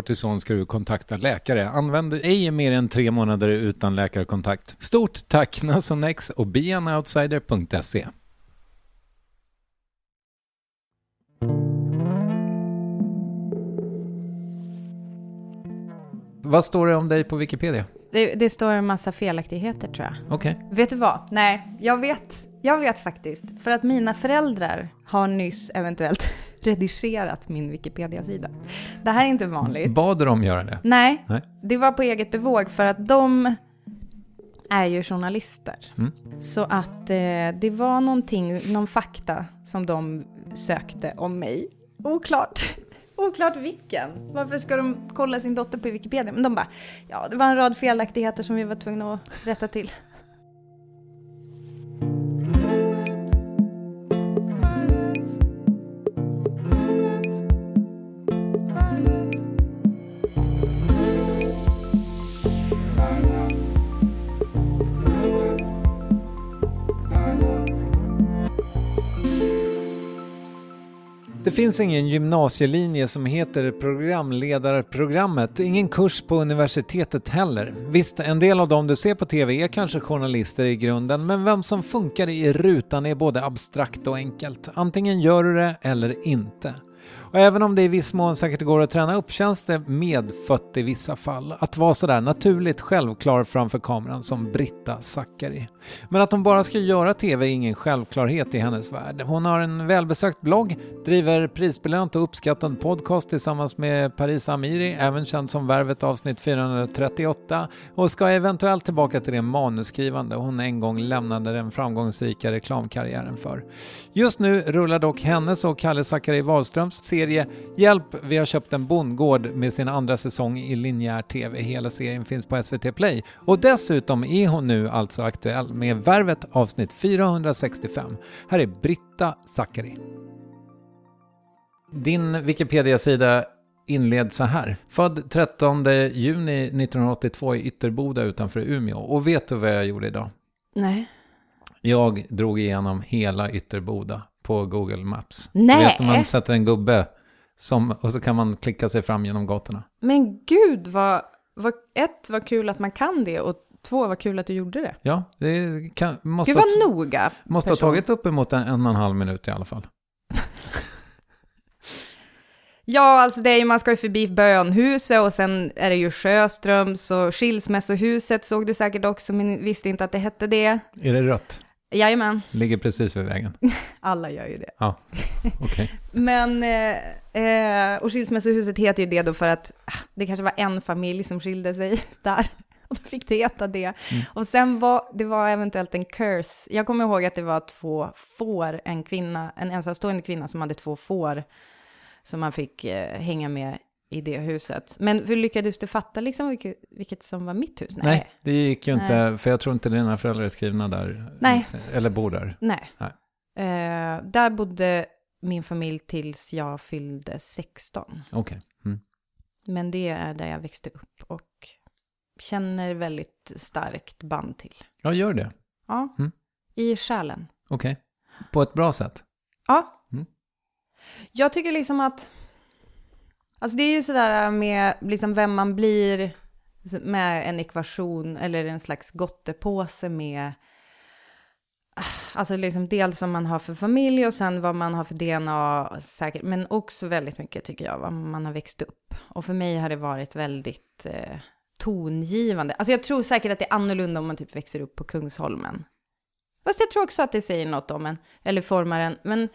kortison ska du kontakta läkare. Använd ej mer än tre månader utan läkarkontakt. Stort tack Nasonex och beanoutsider.se. Vad står det om dig på Wikipedia? Det, det står en massa felaktigheter tror jag. Okej. Vet du vad? Nej, jag vet. Jag vet faktiskt. För att mina föräldrar har nyss eventuellt redigerat min Wikipedia-sida. Det här är inte vanligt. Bad du dem göra det? Nej, Nej. det var på eget bevåg för att de är ju journalister. Mm. Så att eh, det var någonting, någon fakta som de sökte om mig. Oklart. Oklart vilken. Varför ska de kolla sin dotter på Wikipedia? Men de bara, ja det var en rad felaktigheter som vi var tvungna att rätta till. Det finns ingen gymnasielinje som heter programledarprogrammet, ingen kurs på universitetet heller. Visst, en del av dem du ser på TV är kanske journalister i grunden, men vem som funkar i rutan är både abstrakt och enkelt. Antingen gör du det eller inte. Och även om det i viss mån säkert går att träna upp känns det medfött i vissa fall. Att vara sådär naturligt självklar framför kameran som Britta Zackari. Men att hon bara ska göra TV är ingen självklarhet i hennes värld. Hon har en välbesökt blogg, driver prisbelönt och uppskattad podcast tillsammans med Paris Amiri, även känd som Värvet avsnitt 438 och ska eventuellt tillbaka till det manusskrivande hon en gång lämnade den framgångsrika reklamkarriären för. Just nu rullar dock hennes och Kalle Zackari Wahlströms serie Hjälp, vi har köpt en bondgård med sin andra säsong i linjär TV. Hela serien finns på SVT Play och dessutom är hon nu alltså aktuell med Värvet avsnitt 465. Här är Britta Zackari. Din Wikipedia-sida inleds så här. Född 13 juni 1982 i Ytterboda utanför Umeå. Och vet du vad jag gjorde idag? Nej. Jag drog igenom hela Ytterboda på Google Maps. Nej. Du vet man sätter en gubbe som, och så kan man klicka sig fram genom gatorna. Men gud vad, vad, ett, vad kul att man kan det och två, vad kul att du gjorde det. Ja, det kan, måste, Gud ha, noga. måste ha tagit uppemot en, en och en halv minut i alla fall. Ja, alltså det är ju, man ska ju förbi bönhuset och sen är det ju Sjöströms och skilsmässohuset såg du säkert också, men visste inte att det hette det. Är det rött? Jajamän, Ligger precis vid vägen. alla gör ju det. Ja, okej. Men, eh, eh, och skilsmässohuset heter ju det då för att ah, det kanske var en familj som skilde sig där. Och då fick det heta det. Och sen var det var eventuellt en curse. Jag kommer ihåg att det var två får, en kvinna, en ensamstående kvinna som hade två får som man fick eh, hänga med i det huset. Men hur lyckades du fatta liksom vilket, vilket som var mitt hus? Nej, det gick ju inte, för jag tror inte dina föräldrar är skrivna där. Nej. Eller bor där. Nej. Nej. Eh, där bodde min familj tills jag fyllde 16. Okej. Mm. Men det är där jag växte upp och känner väldigt starkt band till. Ja, gör det. Ja, Mm. i själen. Okej. På ett bra sätt. Ja. Mm. Jag tycker liksom att... Alltså det är ju sådär äh, med liksom vem man blir med en ekvation eller en slags gottepåse med... Äh, alltså liksom dels vad man har för familj och sen vad man har för DNA säkert. Men också väldigt mycket tycker jag vad man har växt upp. Och för mig har det varit väldigt eh, tongivande. Alltså jag tror säkert att det är annorlunda om man typ växer upp på Kungsholmen. Fast jag tror också att det säger något om en, eller formar en. Men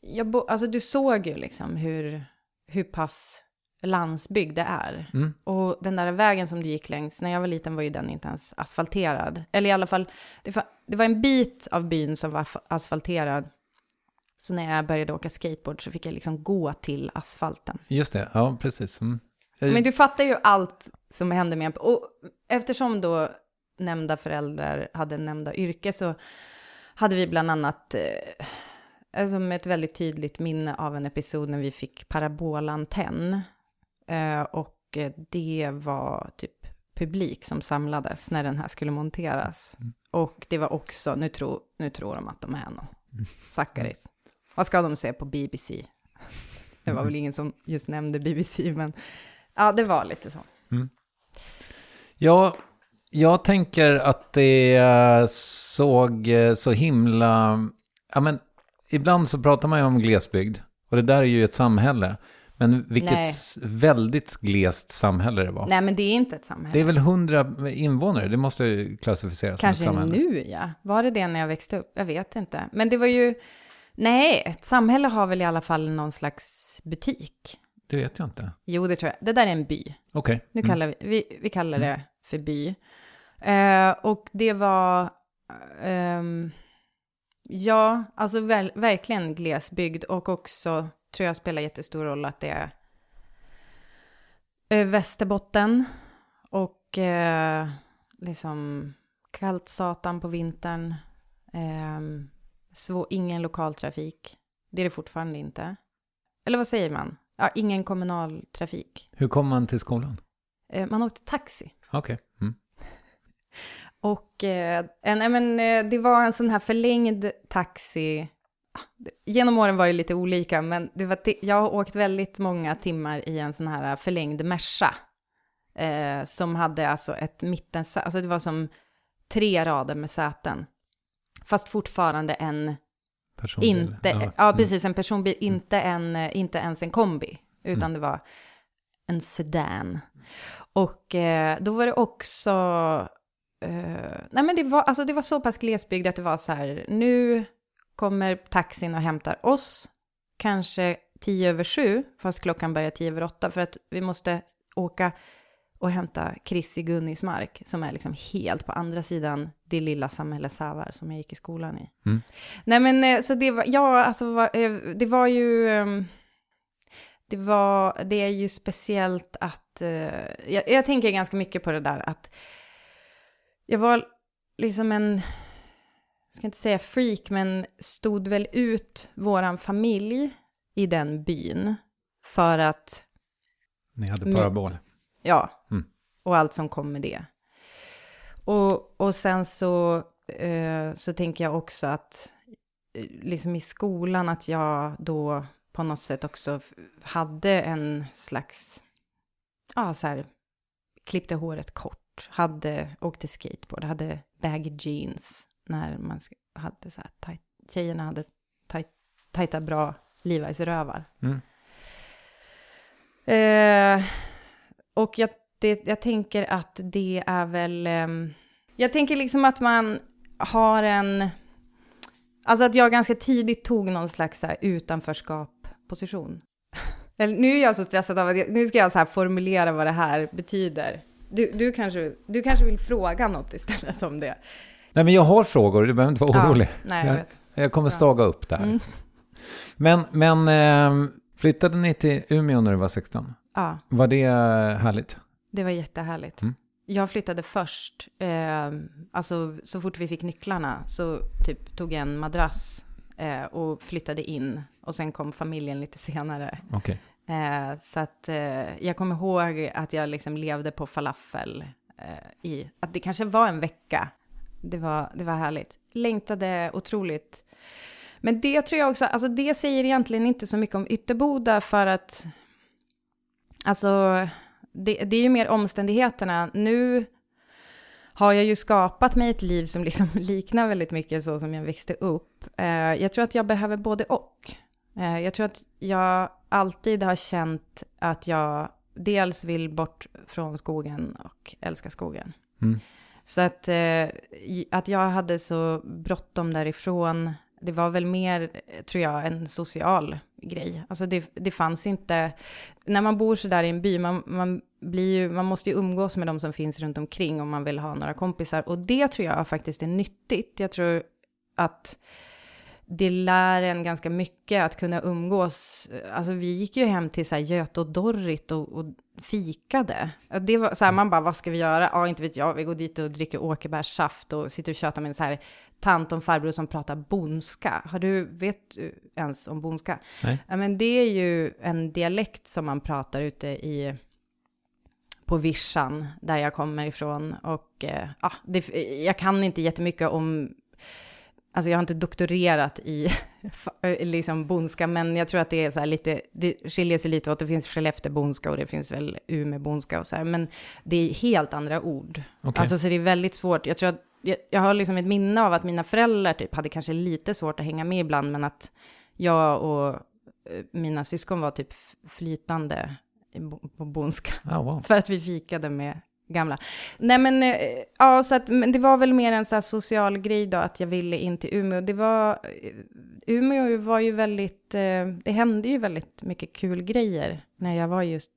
jag bo, alltså du såg ju liksom hur, hur pass landsbygd det är. Mm. Och den där vägen som du gick längs, när jag var liten var ju den inte ens asfalterad. Eller i alla fall, det var, en bit av byn som var fa- asfalterad. Så när jag började åka skateboard så fick jag liksom gå till asfalten. Just det, ja precis. Mm. Eh, Men du fattar ju allt som hände med en. Och eftersom då nämnda föräldrar hade nämnda yrke så hade vi bland annat eh, alltså med ett väldigt tydligt minne av en episod när vi fick parabolantenn. Eh, och eh, det var typ publik som samlades när den här skulle monteras. Och det var också, nu, tro, nu tror de att de är någon Zacharias. Vad ska de se på BBC? Det var väl ingen som just nämnde BBC, men ja, det var lite så. Ja, jag tänker att det eh, såg så himla... Ja, men ibland så pratar man ju om glesbygd. Och det där är ju ett samhälle. Men vilket Nej. väldigt glest samhälle det var. Nej, men det är inte ett samhälle. Det är väl hundra invånare, det måste ju klassificeras Kanske som ett samhälle. nu, ja. Var det det när jag växte upp? Jag vet inte. Men det var ju... Nej, ett samhälle har väl i alla fall någon slags butik. Det vet jag inte. Jo, det tror jag. Det där är en by. Okej. Nu Mm. kallar vi, vi, vi kallar det för by. Eh, och det var... ehm, ja, alltså väl, verkligen glesbygd och också tror jag spelar jättestor roll att det är eh, Västerbotten och eh, liksom kallt satan på vintern. Eh, så ingen lokaltrafik. Det är det fortfarande inte. Eller vad säger man? Ja, ingen kommunaltrafik. Hur kom man till skolan? Eh, man åkte taxi. Okej. Mm. Och eh, en, nej, men, eh, det var en sån här förlängd taxi. Ah, Genom åren var det lite olika, men det var jag har åkt väldigt många timmar i en sån här förlängd Merca. Eh, som hade alltså ett mitten, alltså det var som tre rader med säten. Fast fortfarande en, Personbil. inte, ja, Mm. precis, en personbil, inte, en, eh, inte ens en kombi, utan det var en sedan. Och eh, då var det också, eh, nej men det var, alltså det var så pass glesbygd att det var så här, nu kommer taxin och hämtar oss, kanske tio över sju, fast klockan börjar tio över åtta, för att vi måste åka och hämta Chris i Gunnismark, som är liksom helt på andra sidan det lilla samhälle Sävar som jag gick i skolan i. Mm. Nej men eh, så det var, ja alltså eh, det var ju, ehm, det var, det är ju speciellt att, eh, jag, jag tänker ganska mycket på det där att jag var liksom en, jag ska inte säga freak, men stod väl ut våran familj i den byn för att, Ni hade parabol. ja, Mm. och allt som kom med det. Och, och sen så, eh, så tänker jag också att eh, liksom i skolan att jag då på något sätt också hade en slags, ja så här, klippte håret kort, hade, åkte skateboard, hade baggy jeans när man hade så här, tajt, tjejerna hade tajt, tajta bra Levi's-rövar. Mm. Eh, och jag, det, jag tänker att det är väl... ehm, jag tänker liksom att man har en... Alltså att jag ganska tidigt tog någon slags här utanförskap-position. Eller, nu är jag så stressad av att jag, nu ska jag så här formulera vad det här betyder. Du, du, kanske, du kanske vill fråga något istället om det? Nej, men jag har frågor, du behöver inte vara Ja, orolig. nej, jag vet. Jag kommer Bra. staga upp där. Mm. Men, men eh, flyttade ni till Umeå när du var 16? Ja, Var det härligt? det var jättehärligt. Mm. Jag flyttade först, eh, alltså så fort vi fick nycklarna så typ tog jag en madrass eh, och flyttade in. Och sen kom familjen lite senare. Okej. Eh, så att eh, jag kommer ihåg att jag liksom levde på falafel eh, i, att det kanske var en vecka. Det var, det var härligt. Längtade otroligt. Men det tror jag också, alltså det säger egentligen inte så mycket om Ytterboda för att, alltså det, det är ju mer omständigheterna. Nu har jag ju skapat mig ett liv som liksom liknar väldigt mycket så som jag växte upp. Eh, jag tror att jag behöver både och. Eh, jag tror att jag alltid har känt att jag dels vill bort från skogen och älskar skogen. Mm. Så att, eh, att jag hade så bråttom därifrån, det var väl mer, tror jag, en social grej. Alltså det, det fanns inte, när man bor så där i en by, man, man, blir ju, man måste ju umgås med de som finns runt omkring om man vill ha några kompisar. Och det tror jag faktiskt är nyttigt. Jag tror att det lär en ganska mycket att kunna umgås. Alltså vi gick ju hem till så här Göte och Dorrit och, och fikade. Det var så här, man bara, vad ska vi göra? Ja, inte vet jag, vi går dit och dricker åkerbärssaft och sitter och tjötar med en så här tant och farbror som pratar bonska. Har du, vet du ens om bonska? Nej. Ja, men det är ju en dialekt som man pratar ute i på Vischan, där jag kommer ifrån. Och eh, ja, det, jag kan inte jättemycket om Alltså jag har inte doktorerat i fa- liksom bondska, men jag tror att det är så här lite, det skiljer sig lite åt. Det finns Skellefteåbondska och det finns väl Umeåbondska och så här, men det är helt andra ord. Okej. Alltså så det är väldigt svårt. Jag tror att, jag, jag har liksom ett minne av att mina föräldrar typ hade kanske lite svårt att hänga med ibland, men att jag och eh, mina syskon var typ flytande på bondska. Ah, wow. För att vi fikade med gamla. Nej men, eh, ja, så att, men det var väl mer en så social grej då, att jag ville in till Umeå. Det var, eh, Umeå var ju väldigt, eh, det hände ju väldigt mycket kul grejer när jag var just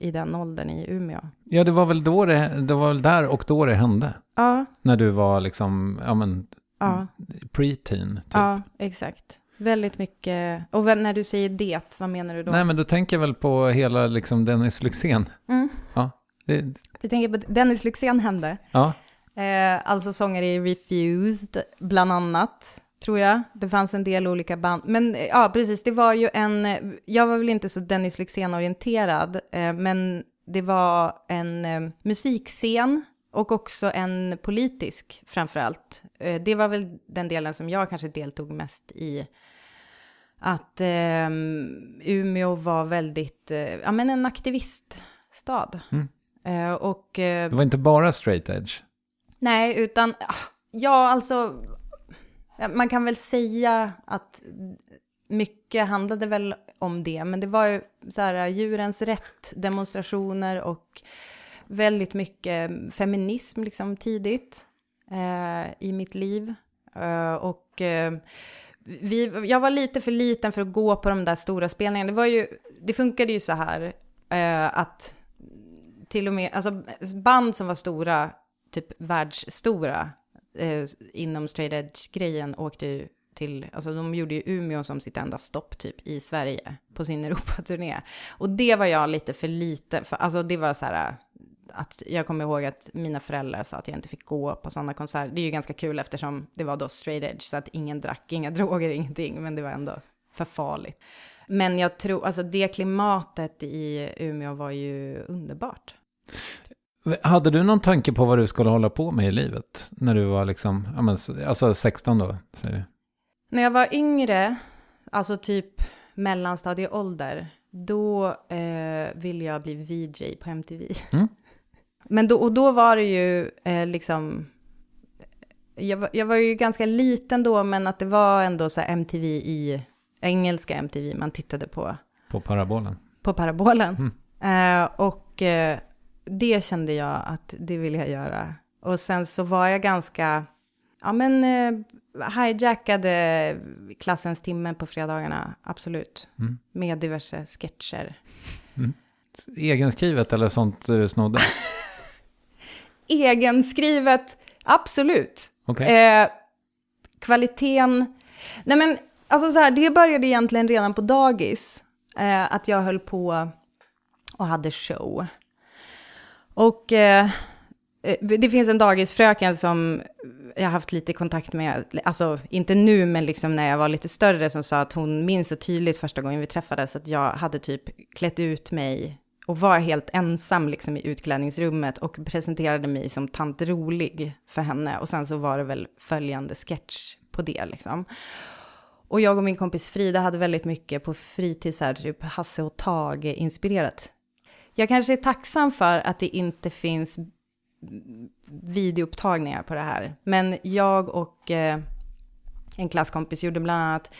i den åldern i Umeå. Ja, det var väl då det, det var väl där och då det hände. Ja, När du var liksom, ja men, ja, preteen typ. ja, exakt. Väldigt mycket, och när du säger det, vad menar du då? Nej, men då tänker jag väl på hela liksom Dennis Lyxzén. Mm. Ja, det, Du tänker på Dennis Lyxzén hände? ja. Eh, alltså sångare i Refused, bland annat, tror jag. Det fanns en del olika band. Men eh, ja, precis, det var ju en... eh, Jag var väl inte så Dennis Lyxzén-orienterad, eh, men det var en eh, musikscen och också en politisk, framför allt. Eh, det var väl den delen som jag kanske deltog mest i. Att eh, Umeå var väldigt, eh, ja men en aktiviststad. Mm. Eh, och... Eh, Det var inte bara straight edge. Nej, utan ah, ja, alltså man kan väl säga att mycket handlade väl om det, men det var ju så här djurens rätt, demonstrationer och väldigt mycket feminism liksom tidigt eh, i mitt liv. Eh, och eh, vi, jag var lite för liten för att gå på de där stora spelningarna. Det, var ju, det funkade ju så här eh, att till och med, alltså band som var stora, typ världsstora, eh, inom straight edge-grejen åkte ju till, alltså de gjorde ju Umeå som sitt enda stopp typ i Sverige på sin Europaturné. Och det var jag lite för lite, för alltså det var så här, att jag kommer ihåg att mina föräldrar sa att jag inte fick gå på sådana konserter. Det är ju ganska kul eftersom det var då straight edge, så att ingen drack, inga droger, ingenting, men det var ändå för farligt. Men jag tror, alltså det klimatet i Umeå var ju underbart. Hade du någon tanke på vad du skulle hålla på med i livet? När du var liksom, ja men, alltså 16 då, säger vi. När jag var yngre, alltså typ mellanstadieålder, då eh, ville jag bli VJ på MTV. Mm. Men då, och då var det ju eh, liksom, jag, var- jag var ju ganska liten då, men att det var ändå så här MTV i, engelska MTV man tittade på, På parabolen. på parabolen. Eh, och eh, det kände jag att det ville jag göra. Och sen så var jag ganska, ja men eh, hijackade klassens timme på fredagarna, absolut. Med diverse sketcher. Egenskrivet eller sånt du snodde? Egenskrivet, absolut. Okej. Eh, kvaliteten, nej men alltså så här, det började egentligen redan på dagis. Eh, att jag höll på och hade show. Och eh, eh, det finns en dagisfröken som jag har haft lite kontakt med, alltså inte nu men liksom när jag var lite större som sa att hon minns så tydligt första gången vi träffades att jag hade typ klätt ut mig och var helt ensam liksom i utklädningsrummet och presenterade mig som tant rolig för henne. Och sen så var det väl följande sketch på det liksom. Och jag och min kompis Frida hade väldigt mycket på fritid, så här, typ Hasse och Tage inspirerat. Jag kanske är tacksam för att det inte finns videoupptagningar på det här. Men jag och eh, en klasskompis gjorde bland annat,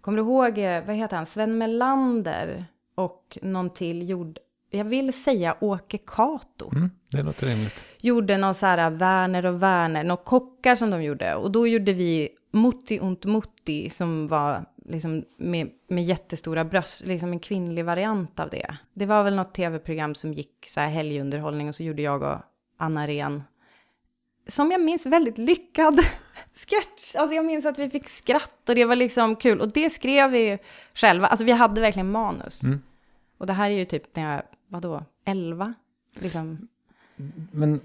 kommer du ihåg, eh, vad heter han, Sven Melander och någon till gjorde, jag vill säga Åke Kato Mm, det låter rimligt. gjorde någon så här Werner och Werner, några kockar som de gjorde. Och då gjorde vi Mutti und Mutti som var liksom med, med jättestora bröst, liksom en kvinnlig variant av det. Det var väl något tv-program som gick så här helgunderhållning och så gjorde jag och Anna Ren som jag minns väldigt lyckad sketch. Alltså jag minns att vi fick skratt och det var liksom kul. Och det skrev vi själva. Alltså vi hade verkligen manus. Och det här är ju typ när jag, vadå, 11? Liksom. Men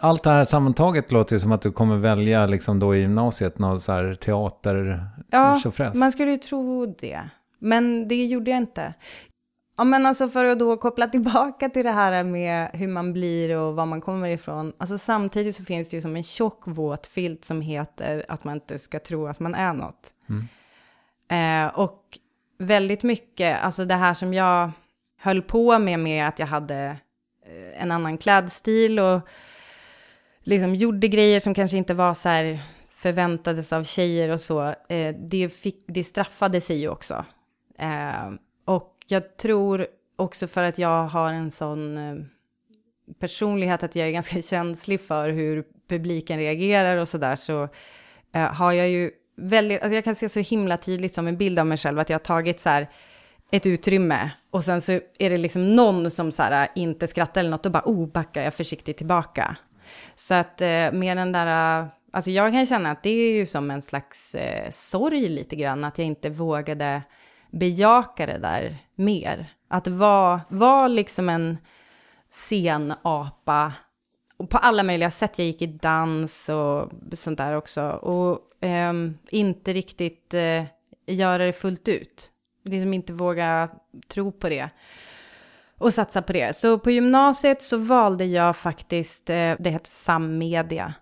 allt det här sammantaget låter ju som att du kommer välja liksom då i gymnasiet någon så här teater Ja, tjofräs. man skulle ju tro det. Men det gjorde jag inte. Ja, men alltså för att då koppla tillbaka till det här med hur man blir och var man kommer ifrån. Alltså samtidigt så finns det ju som en tjock våt filt som heter att man inte ska tro att man är något. Eh, och väldigt mycket, alltså det här som jag höll på med, med att jag hade Eh, en annan klädstil och liksom gjorde grejer som kanske inte var så här förväntades av tjejer och så, eh, det, fick, det straffade sig ju också. Eh, och jag tror också för att jag har en sån eh, personlighet att jag är ganska känslig för hur publiken reagerar och sådär, så eh, har jag ju väldigt, alltså jag kan se så himla tydligt som en bild av mig själv, att jag har tagit så här ett utrymme och sen så är det liksom någon som så här äh, inte skrattar eller något, och bara oh, backar jag försiktigt tillbaka. Så att eh, med den där, äh, alltså jag kan känna att det är ju som en slags eh, sorg lite grann, att jag inte vågade bejaka det där mer. Att vara var liksom en scenapa, och på alla möjliga sätt. Jag gick i dans och sånt där också. Och eh, inte riktigt eh, göra det fullt ut. Liksom inte våga tro på det och satsa på det. Så på gymnasiet så valde jag faktiskt, eh, det heter sammedia.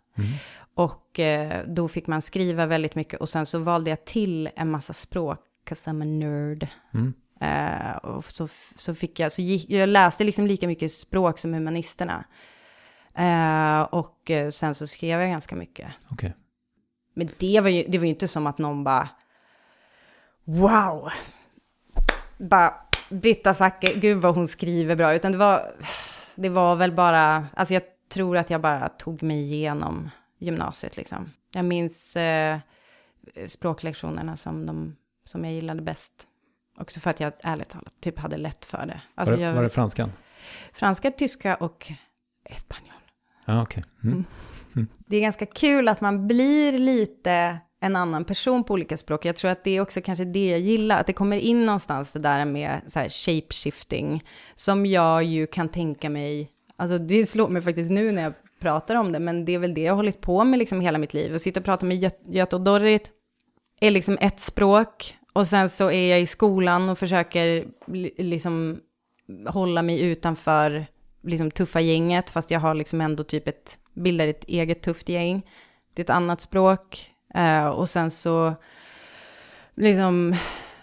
Och eh, då fick man skriva väldigt mycket och sen så valde jag till en massa språk, 'cause I'm a nerd. Eh, och så, så fick jag, så gick, jag läste liksom lika mycket språk som humanisterna. Och sen så skrev jag ganska mycket. Okej. Men det var ju, det var ju inte som att någon bara, wow, bara Britta Zacke, gud vad hon skriver bra, utan det var, det var väl bara, alltså jag tror att jag bara tog mig igenom gymnasiet liksom. Jag minns eh, språklektionerna som, de, som jag gillade bäst. Också för att jag ärligt talat typ hade lätt för det. Alltså var, det jag, var det franskan? franska, tyska och espanjol. Ja, okej. Mm. Det är ganska kul att man blir lite en annan person på olika språk. Jag tror att det är också kanske det jag gillar, att det kommer in någonstans det där med så här shape-shifting, som jag ju kan tänka mig, alltså det slår mig faktiskt nu när jag pratar om det, men det är väl det jag har hållit på med liksom hela mitt liv. Att sitta och prata med Göt- Göte och Dorrit är liksom ett språk, och sen så är jag i skolan och försöker liksom hålla mig utanför liksom tuffa gänget, fast jag har liksom ändå typ ett, bildar ett eget tufft gäng. Det är ett annat språk. Eh, och sen så, liksom,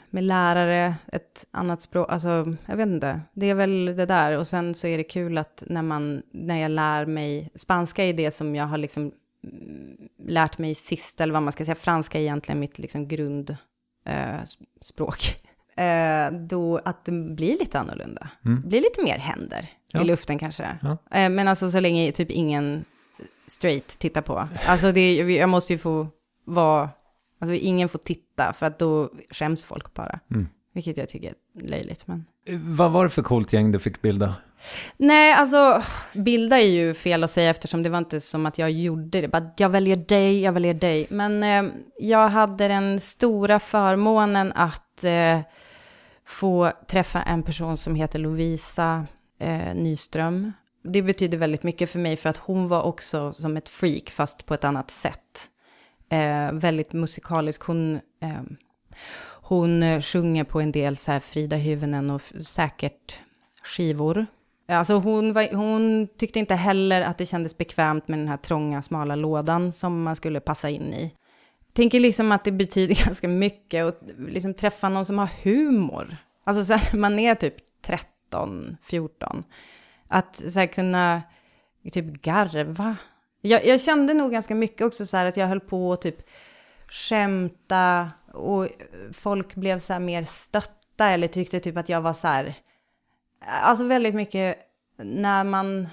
med lärare, ett annat språk, alltså jag vet inte, det är väl det där. Och sen så är det kul att när man, när jag lär mig, spanska är det som jag har liksom mm, lärt mig sist, eller vad man ska säga, franska är egentligen mitt liksom grundspråk. Eh, eh, då att det blir lite annorlunda. Mm. blir lite mer händer Ja. i luften kanske. Ja. Eh, men alltså så länge typ ingen straight tittar på. Alltså det, jag måste ju få vara, alltså ingen får titta för att då skäms folk bara. Mm. Vilket jag tycker är löjligt. Men... Vad var det för coolt gäng du fick bilda? Nej, alltså bilda är ju fel att säga eftersom det var inte som att jag gjorde det. Bara, jag väljer dig, jag väljer dig. Men eh, jag hade den stora förmånen att eh, få träffa en person som heter Lovisa eh, Nyström. Det betyder väldigt mycket för mig för att hon var också som ett freak fast på ett annat sätt. Eh, väldigt musikalisk. Hon, ehm, eh, hon sjunger på en del så här Frida Hyvönen och säkert skivor. Alltså hon, var, hon tyckte inte heller att det kändes bekvämt med den här trånga, smala lådan som man skulle passa in i. Tänker liksom att det betyder ganska mycket att liksom träffa någon som har humor. Alltså så här, man är typ 13, 14. Att så här kunna typ garva. Jag, jag kände nog ganska mycket också så här att jag höll på att typ skämta och folk blev så här mer stötta eller tyckte typ att jag var så här Alltså väldigt mycket när man,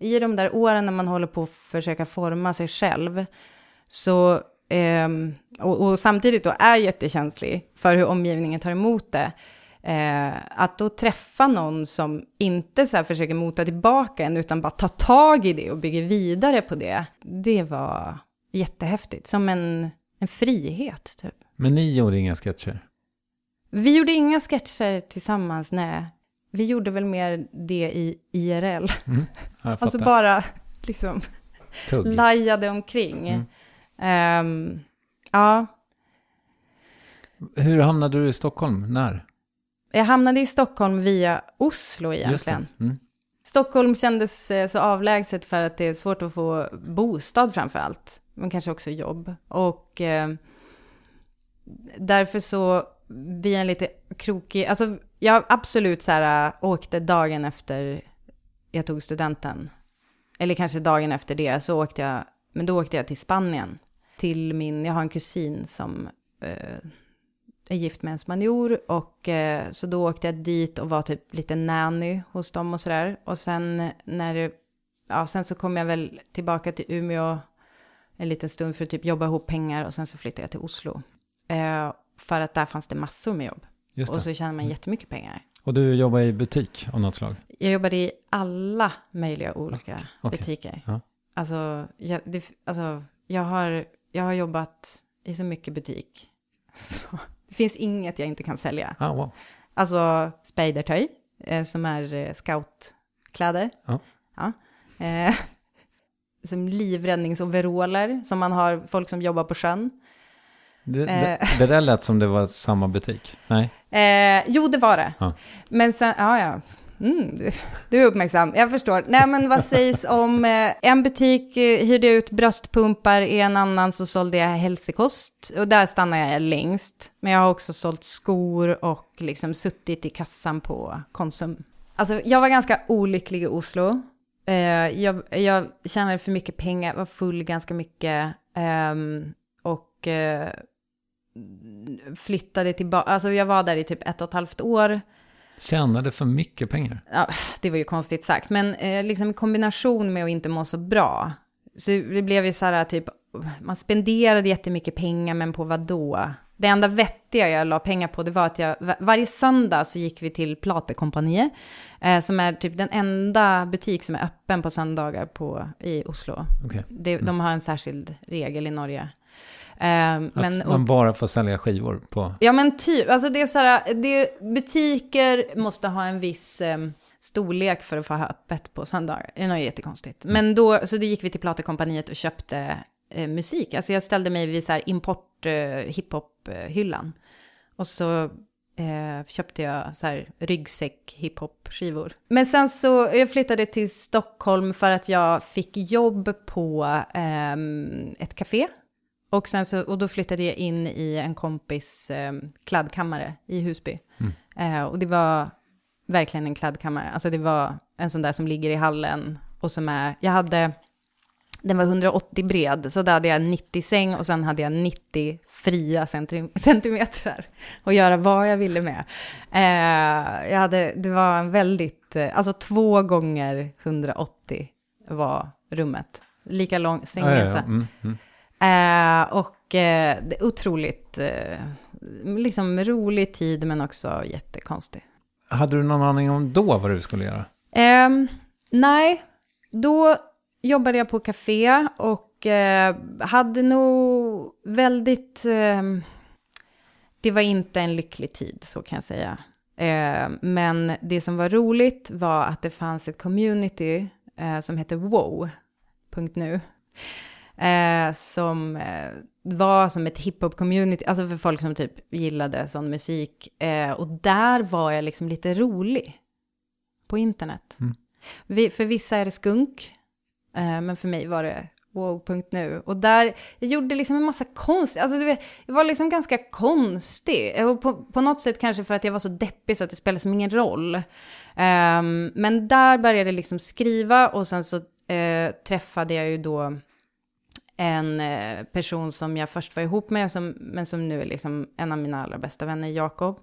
i de där åren när man håller på att försöka forma sig själv, så, eh, och, och samtidigt då är jättekänslig för hur omgivningen tar emot det, eh, att då träffa någon som inte så försöker mota tillbaka en, utan bara tar tag i det och bygger vidare på det, det var jättehäftigt, som en, en frihet typ. Men ni gjorde inga sketcher? Vi gjorde inga sketcher tillsammans, nej. Vi gjorde väl mer det i IRL. Mm. Alltså bara liksom Tugg. lajade omkring. Mm. Ehm, ja, Hur hamnade du i Stockholm? När? Jag hamnade i Stockholm via Oslo egentligen. Mm. Stockholm kändes eh, så avlägset för att det är svårt att få bostad framför allt. Men kanske också jobb. Och eh, därför så, via en lite krokig, alltså jag absolut så här äh, åkte dagen efter jag tog studenten. Eller kanske dagen efter det så åkte jag, men då åkte jag till Spanien. Till min, jag har en kusin som eh, är gift med en spanjor och eh, så då åkte jag dit och var typ lite nanny hos dem och sådär. Och sen när ja sen så kom jag väl tillbaka till Umeå en liten stund för att typ jobba ihop pengar och sen så flyttade jag till Oslo. Eh, för att där fanns det massor med jobb. Och så tjänar man jättemycket pengar. Och du jobbar i butik av något slag? Jag jobbade i alla möjliga olika Okej. butiker. Ja. Alltså, jag, det, alltså jag, har, jag har jobbat i så mycket butik. Så, det finns inget jag inte kan sälja. Ah, wow. Alltså spejdertöj, eh, som är eh, scoutkläder. Ja. Ja. Eh, som livräddningsoveraller, som man har folk som jobbar på sjön. Det, det, Eh. det där lät som det var samma butik. Nej? Eh, jo, det var det. Ja. Men sen, ja, ja. Mm, du, du är uppmärksam, jag förstår. Nej, men vad sägs om eh, en butik eh, hyrde ut bröstpumpar, i en annan så sålde jag hälsokost och där stannade jag längst. Men jag har också sålt skor och liksom suttit i kassan på Konsum. Alltså, jag var ganska olycklig i Oslo. Eh, jag, jag tjänade för mycket pengar, var full ganska mycket. Ehm, och eh, flyttade tillbaka, alltså jag var där i typ ett och ett halvt år. Tjänade för mycket pengar? Ja, det var ju konstigt sagt, men eh, liksom i kombination med att inte må så bra. Så det blev ju så här typ, man spenderade jättemycket pengar, men på vad då? Det enda vettiga jag la pengar på, det var att jag, va- varje söndag så gick vi till Platekompaniet, eh, som är typ den enda butik som är öppen på söndagar på, i Oslo. Okej. Det, De har en särskild regel i Norge. Eh, Att men, man bara får sälja skivor på... Ja men typ, alltså det är så här, det, butiker måste ha en viss eh, storlek för att få ha öppet på söndagar. Det är nog jättekonstigt. Men då, så då gick vi till Platekompaniet och köpte eh, musik. Alltså jag ställde mig vid så här import eh, hiphop-hyllan. Och så eh, köpte jag så här ryggsäck hiphop-skivor. Men sen så, jag flyttade till Stockholm för att jag fick jobb på eh, ett café. Och, sen så, och då flyttade jag in i en kompis eh, kladdkammare i Husby. Eh, och det var verkligen en kladdkammare. Alltså det var en sån där som ligger i hallen och som är, jag hade, den var 180 bred, så där hade jag 90 säng och sen hade jag 90 fria centimeter att göra vad jag ville med. Eh, jag hade, det var en väldigt, eh, alltså två gånger 180 var rummet. Lika lång Ja, ja, sängresa. ja. Mm, mm. Eh, och eh, det är otroligt, eh, liksom rolig tid men också jättekonstig. Hade du någon aning om då vad du skulle göra? Ehm, nej, då jobbade jag på café och eh, hade nog väldigt... ehm, det var inte en lycklig tid, så kan jag säga. Eh, men det som var roligt var att det fanns ett community eh, som hette wow.nu. Eh, som eh, var som ett hiphop-community, alltså för folk som typ gillade sån musik. Eh, och där var jag liksom lite rolig på internet. Vi, för vissa är det skunk, eh, men för mig var det wow.nu. Och där, jag gjorde liksom en massa konst, alltså du vet, jag var liksom ganska konstig. Och på, på något sätt kanske för att jag var så deppig så att det spelade som ingen roll. Ehm, men där började jag liksom skriva och sen så eh, träffade jag ju då en eh, person som jag först var ihop med, som, men som nu är liksom en av mina allra bästa vänner, Jakob.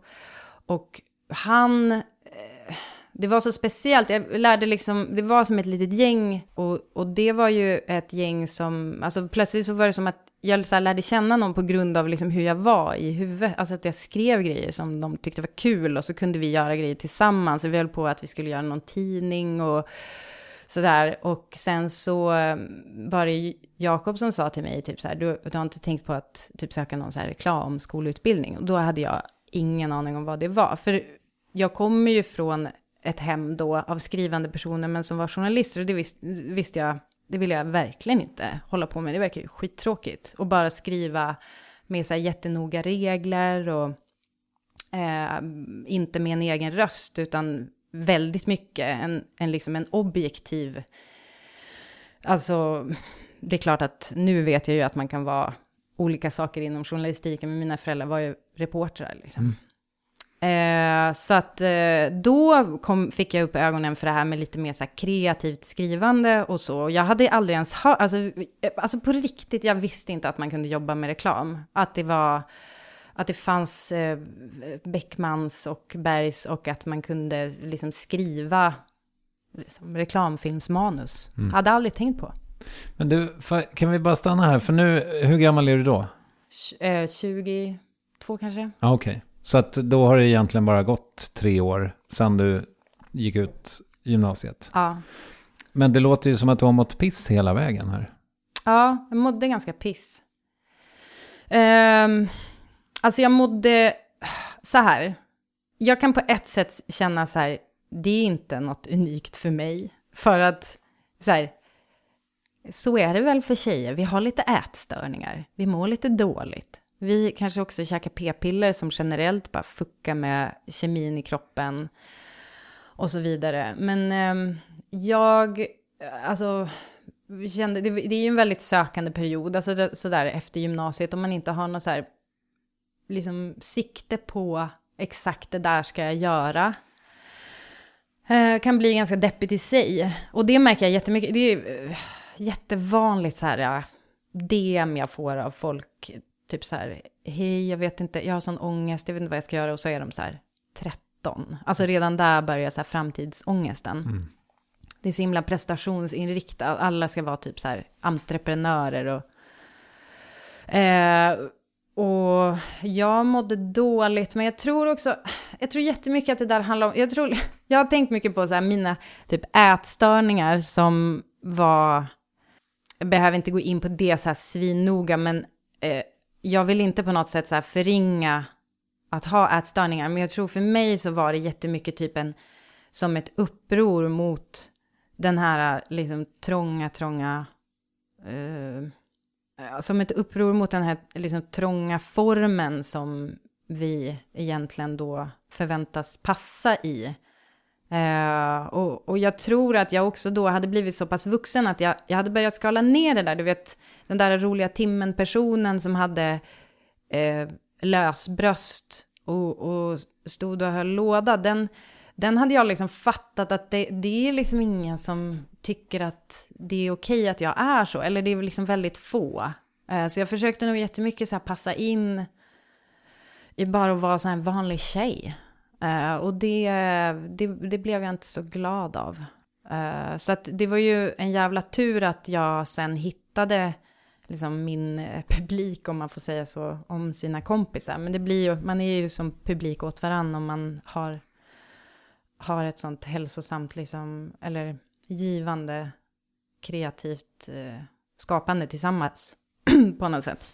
Och han, eh, det var så speciellt, jag lärde liksom, det var som ett litet gäng och, och det var ju ett gäng som, alltså plötsligt så var det som att jag så lärde känna någon på grund av liksom hur jag var i huvudet, alltså att jag skrev grejer som de tyckte var kul och så kunde vi göra grejer tillsammans, och vi höll på att vi skulle göra någon tidning och sådär. Och sen så ehm, var det Jakob som sa till mig, typ så här, du, du har inte tänkt på att typ söka någon så här reklamskolutbildning? Och då hade jag ingen aning om vad det var. För jag kommer ju från ett hem då av skrivande personer, men som var journalister, och det vis, visste jag, det ville jag verkligen inte hålla på med. Det verkar ju skittråkigt. Och bara skriva med så här jättenoga regler och eh, inte med en egen röst, utan väldigt mycket en, en, liksom en objektiv... Alltså, det är klart att nu vet jag ju att man kan vara olika saker inom journalistiken, men mina föräldrar var ju reportrar. Liksom. Eh, så att eh, då kom, fick jag upp ögonen för det här med lite mer så här kreativt skrivande och så. Jag hade aldrig ens hört, alltså, eh, alltså på riktigt, jag visste inte att man kunde jobba med reklam. Att det var, att det fanns eh, Beckmans och Bergs och att man kunde liksom skriva liksom, reklamfilmsmanus. Hade aldrig tänkt på. Men du, kan vi bara stanna här? För nu, hur gammal är du då? Tj- Eh, 22 kanske? Ja, okej. Så att då har det egentligen bara gått tre år sedan du gick ut gymnasiet. Ja. Men det låter ju som att du har mått piss hela vägen här. Ja, jag mådde ganska piss. Um, alltså jag mådde så här. Jag kan på ett sätt känna så här, det är inte något unikt för mig. För att så här, så är det väl för tjejer. Vi har lite ätstörningar. Vi mår lite dåligt. Vi kanske också käkar p-piller som generellt bara fuckar med kemin i kroppen och så vidare. Men eh, jag, alltså, kände, det, det är ju en väldigt sökande period, alltså sådär efter gymnasiet, om man inte har något så här, liksom sikte på exakt det där ska jag göra. Eh, kan bli ganska deppigt i sig. Och det märker jag jättemycket, det är eh, jättevanligt så här, ja, DM jag får av folk, typ så här, hej, jag vet inte, jag har sån ångest, jag vet inte vad jag ska göra, och så är de så här, 13. Alltså redan där börjar så här framtidsångesten. Det är så himla prestationsinriktat, alla ska vara typ så här entreprenörer och... Eh, och jag mådde dåligt, men jag tror också, jag tror jättemycket att det där handlar om, jag tror, jag har tänkt mycket på så här mina typ ätstörningar som var, jag behöver inte gå in på det så här svinnoga, men eh, jag vill inte på något sätt så här förringa att ha ätstörningar, men jag tror för mig så var det jättemycket typ en, som ett uppror mot den här liksom trånga, trånga, eh, Eh, som ett uppror mot den här liksom trånga formen som vi egentligen då förväntas passa i. Eh, och, och jag tror att jag också då hade blivit så pass vuxen att jag, jag hade börjat skala ner det där, du vet, den där roliga timmen-personen som hade eh, lösbröst och, och stod och höll låda, den, den hade jag liksom fattat att det, det är liksom ingen som tycker att det är okej att jag är så, eller det är liksom väldigt få. Eh, så jag försökte nog jättemycket så här passa in i bara att vara så här en vanlig tjej. Eh, och det, det, det, blev jag inte så glad av. Eh, så att det var ju en jävla tur att jag sen hittade liksom min publik, om man får säga så, om sina kompisar. Men det blir ju, man är ju som publik åt varandra om man har, har ett sånt hälsosamt, liksom, eller givande, kreativt uh, skapande tillsammans på något sätt.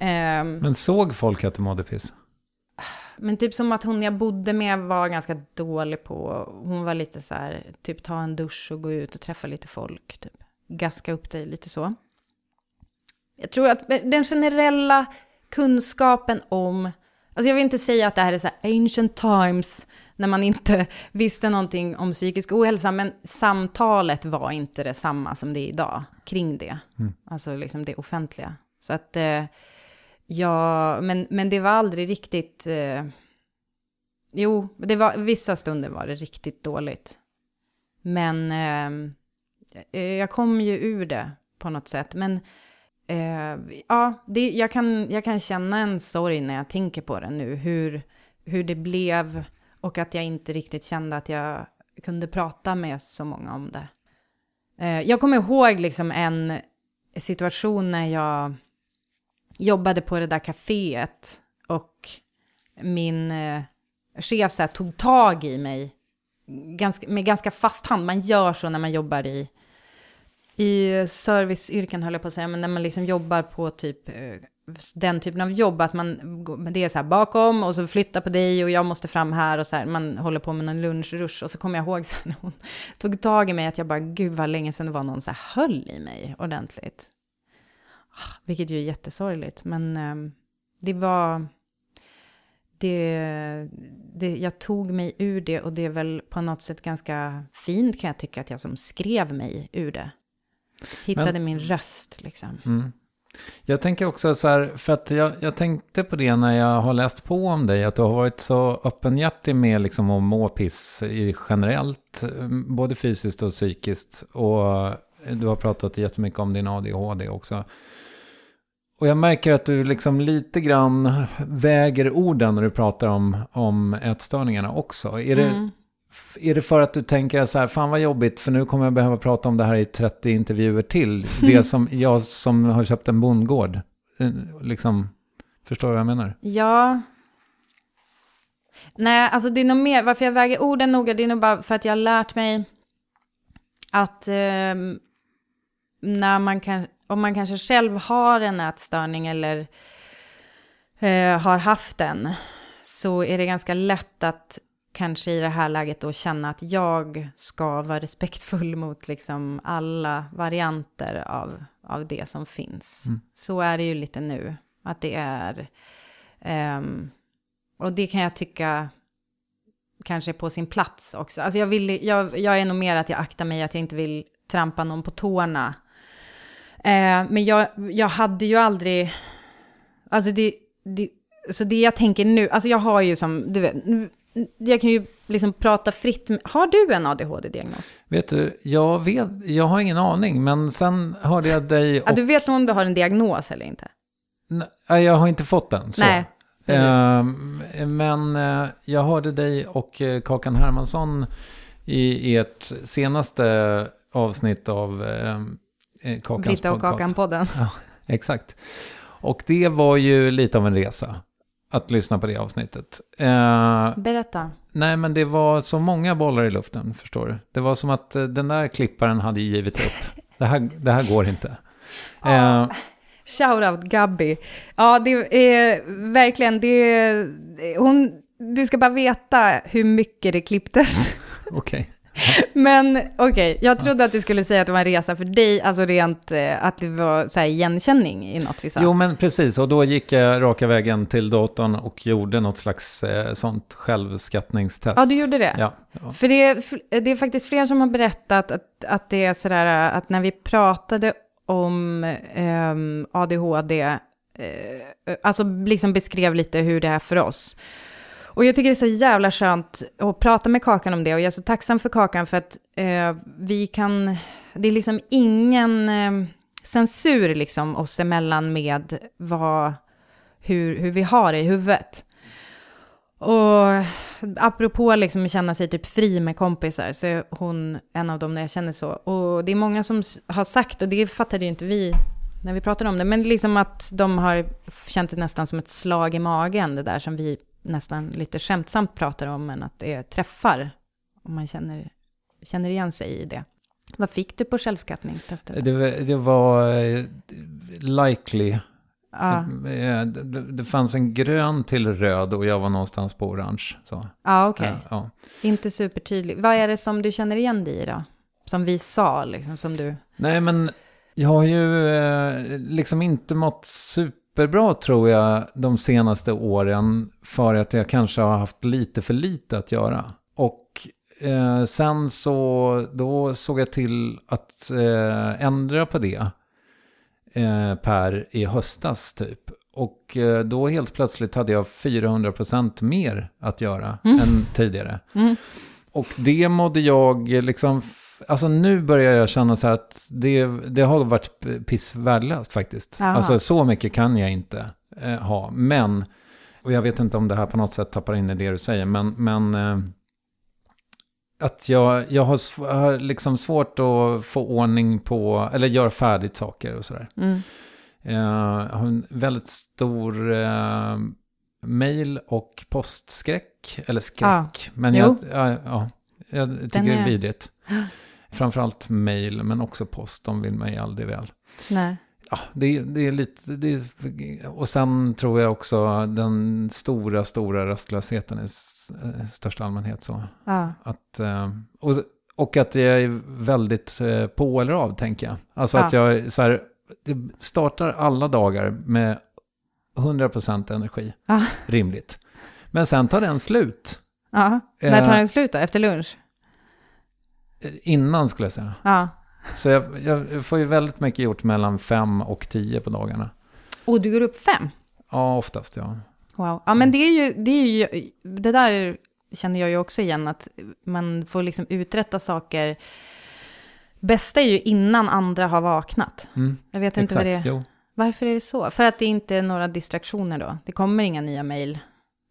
Um, Men såg folk att du mådde piss? Men typ som att hon jag bodde med var ganska dålig på, hon var lite så här, typ ta en dusch och gå ut och träffa lite folk, typ. Gaska upp dig lite så. Jag tror att den generella kunskapen om, alltså jag vill inte säga att det här är så här ancient times, när man inte visste någonting om psykisk ohälsa, men samtalet var inte detsamma som det är idag kring det. Mm. Alltså liksom det offentliga. Så att eh, Ja, men, men det var aldrig riktigt... Eh, jo, det var, vissa stunder var det riktigt dåligt. Men eh, eh, jag kom ju ur det på något sätt. Men eh, ja, det, jag, kan, jag kan känna en sorg när jag tänker på det nu. Hur, hur det blev och att jag inte riktigt kände att jag kunde prata med så många om det. Eh, jag kommer ihåg liksom en situation när jag jobbade på det där kaféet och min eh, chef så här, tog tag i mig ganska, med ganska fast hand. Man gör så när man jobbar i, i serviceyrken, höll jag på att säga, men när man liksom jobbar på typ eh, den typen av jobb, att man, det är så här bakom och så flyttar på dig och jag måste fram här och så här, man håller på med någon lunchrush och så kommer jag ihåg här, när hon tog tag i mig att jag bara, gud vad länge sedan det var någon så här höll i mig ordentligt. Vilket ju är jättesorgligt, men eh, det var... Det, det, jag tog mig ur det och det är väl på något sätt ganska fint kan jag tycka att jag som skrev mig ur det. Hittade men, min röst liksom. Mm. Jag tänker också så här, för att jag, jag tänkte på det när jag har läst på om dig, att du har varit så öppenhjärtig med liksom att må piss i generellt, mm, både fysiskt och psykiskt. Och du har pratat jättemycket om din ADHD också. Och jag märker att du liksom lite grann väger orden när du pratar om, om ätstörningarna också. Är det, mm är det för att du tänker så här, fan vad jobbigt, för nu kommer jag behöva prata om det här i 30 intervjuer till. Det som jag som har köpt en bondgård, eh, liksom, förstår du vad jag menar? Ja. Nej, alltså det är nog mer, varför jag väger orden noga, det är nog bara för att jag har lärt mig att eh, när man kan om man kanske själv har en ätstörning eller eh, har haft den, så är det ganska lätt att kanske i det här läget då känna att jag ska vara respektfull mot liksom alla varianter av, av det som finns. Mm. Så är det ju lite nu, att det är... Um, och det kan jag tycka kanske är på sin plats också. Alltså jag, vill, jag, jag är nog mer att jag aktar mig att jag inte vill trampa någon på tårna Eh, men jag, jag hade ju aldrig... Alltså det, det... Så det jag tänker nu, alltså jag har ju som, du vet, jag kan ju liksom prata fritt. Har du en ADHD-diagnos? Vet du, jag, vet, jag har ingen aning, men sen hörde jag dig... Och... Ja, du vet nog om du har en diagnos eller inte? Nej, jag har inte fått den. Så. Nej. Eh, men eh, jag hörde dig och eh, Kakan Hermansson i ert senaste avsnitt av ehm, eh, Kakans Britta och Kakan-podden. Ja, exakt. Och det var ju lite av en resa att lyssna på det avsnittet. Eh, Berätta. Nej, men det var så många bollar i luften, förstår du. Det var som att eh, den där klipparen hade givit upp. Det här, det här går inte. Eh, Shoutout Gabby. Ja, det är verkligen, det hon, du ska bara veta hur mycket det klipptes. Okej. Okay. Men okej, jag trodde att du skulle säga att det var en resa för dig, alltså rent eh, att det var så igenkänning i något vi sa. Jo, men precis. Och då gick jag raka vägen till datorn och gjorde något slags eh, sånt självskattningstest. Ja, du gjorde det? Ja. ja. För det är, det är faktiskt fler som har berättat att, att det är sådär att när vi pratade om eh, ADHD, eh, alltså liksom beskrev lite hur det är för oss. Och jag tycker det är så jävla skönt att prata med Kakan om det och jag är så tacksam för Kakan för att eh, vi kan, det är liksom ingen eh, censur liksom oss emellan med vad, hur, hur vi har det i huvudet. Och apropå liksom att känna sig typ fri med kompisar, så är hon en av dem när jag känner så. Och det är många som har sagt, och det fattade ju inte vi när vi pratade om det, men liksom att de har känt det nästan som ett slag i magen, det där som vi nästan lite skämtsamt pratar om, men att det träffar, om man känner, känner igen sig i det. Vad fick du på självskattningstestet? Det, var- det var eh, likely. Ja, Eh, Det, det fanns en grön till röd och jag var någonstans på orange. Så. ja okej. Ja, ja. Inte supertydligt. Vad är det som du känner igen dig i då? Som vi sa, liksom, som du... Nej, men jag har ju eh, liksom inte mått superbra tror jag de senaste åren för att jag kanske har haft lite för lite att göra. Och eh, sen så då såg jag till att eh, ändra på det eh, per i höstas typ. Och eh, då helt plötsligt hade jag 400% mer att göra än tidigare. Mm. Och det mådde jag liksom, alltså nu börjar jag känna så här att det, det har varit pissvärdelöst faktiskt. Jaha. Alltså så mycket kan jag inte eh, ha. Men, och jag vet inte om det här på något sätt tappar in i det du säger, men, men eh, att jag, jag har, sv- har liksom svårt att få ordning på, eller göra färdigt saker och sådär. Mm. Eh, Jag har en väldigt stor eh, mail och postskräck. Eller skräck. Men jag, ja, ja, jag tycker Den det är är- vidrigt. Framförallt mail, men också post. De vill mig aldrig väl. Nej. Ja, det, det är lite... Det är, och sen tror jag också den stora, stora rastlösheten i eh, största allmänhet. Så. Ja. Att, eh, och, och att jag är väldigt eh, på eller av, tänker jag. Alltså Ja. att jag så här, det startar alla dagar med 100% energi. Ja. Rimligt. Men sen tar den slut. ja. När tar den slut då? Efter lunch? Eh, Innan skulle jag säga. Ja. Så jag, jag får ju väldigt mycket gjort mellan 5 och 10 på dagarna. Och du går upp fem? Ja, oftast ja. Wow. Ja, men det är ju, det är ju, det där känner jag ju också igen, att man får liksom uträtta saker. Bästa är ju innan andra har vaknat. Mm, Jag vet inte vad det exakt. är. Jo. Varför är det så? För att det inte är några distraktioner då? Det kommer inga nya mejl?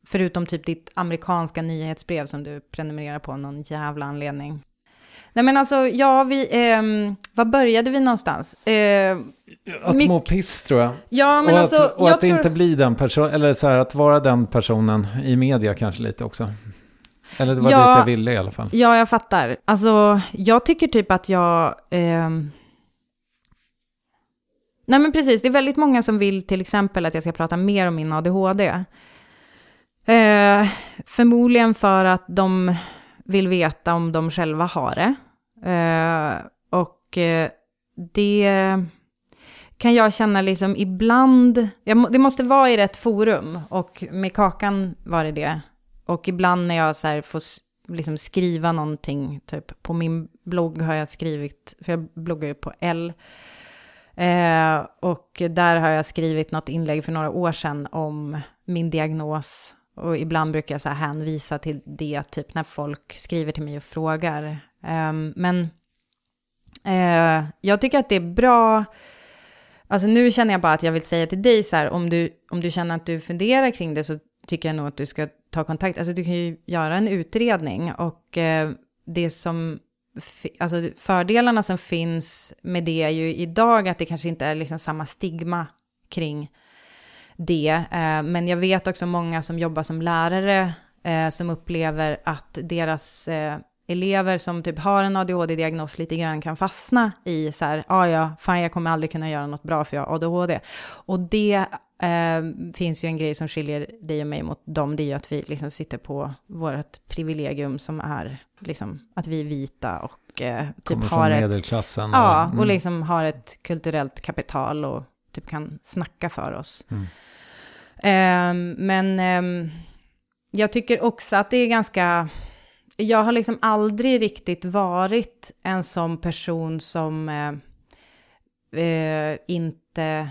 Förutom typ ditt amerikanska nyhetsbrev som du prenumererar på någon jävla anledning. Nej men alltså, ja, vi, ehm, var började vi någonstans? Eh, Att må piss tror jag. ja, men och alltså, att, och att tror... inte bli den personen, eller så här att vara den personen i media kanske lite också. Eller det var Ja. dit jag ville i alla fall. Ja, jag fattar. Alltså, jag tycker typ att jag... ehm, Nej, men precis. Det är väldigt många som vill till exempel att jag ska prata mer om min ADHD. Eh, förmodligen för att de vill veta om de själva har det. Eh, och eh, det kan jag känna liksom ibland... Jag, det måste vara i rätt forum. Och med Kakan var det det. Och ibland när jag så här får liksom skriva någonting, typ på min blogg har jag skrivit, för jag bloggar ju på L. Eh, och där har jag skrivit något inlägg för några år sedan om min diagnos. Och ibland brukar jag så här hänvisa till det, typ när folk skriver till mig och frågar. Um, men uh, jag tycker att det är bra. Alltså nu känner jag bara att jag vill säga till dig så här, om du, om du känner att du funderar kring det så tycker jag nog att du ska ta kontakt. Alltså du kan ju göra en utredning och uh, det som, alltså fördelarna som finns med det är ju idag att det kanske inte är liksom samma stigma kring det. Eh, men jag vet också många som jobbar som lärare eh, som upplever att deras eh, elever som typ har en ADHD-diagnos lite grann kan fastna i så här, ah, ja, fan jag kommer aldrig kunna göra något bra för jag har ADHD. Och det eh, finns ju en grej som skiljer dig och mig mot dem, det är ju att vi liksom sitter på vårt privilegium som är liksom att vi är vita och eh, typ Kommer har från ett... medelklassen. Ja, mm. och liksom har ett kulturellt kapital och typ kan snacka för oss. Mm. Ehm, men ehm, jag tycker också att det är ganska... Jag har liksom aldrig riktigt varit en sån person som eh, eh, inte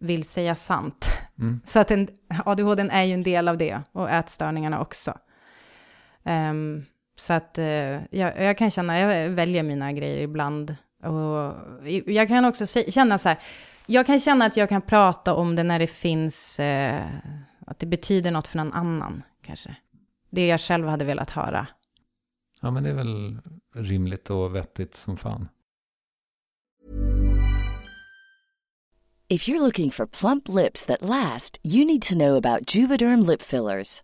vill säga sant. Mm. Så att en, ADHD är ju en del av det och ätstörningarna också. Ehm, så att eh, jag, jag kan känna, jag väljer mina grejer ibland. Och jag kan också se, känna så här, jag kan känna att jag kan prata om det när det finns, eh, att det betyder något för någon annan kanske. Det jag själv hade velat höra. Ja, men det är väl rimligt och vettigt som fan. If you're looking for plump lips that last, you need to know about Juvederm lip fillers.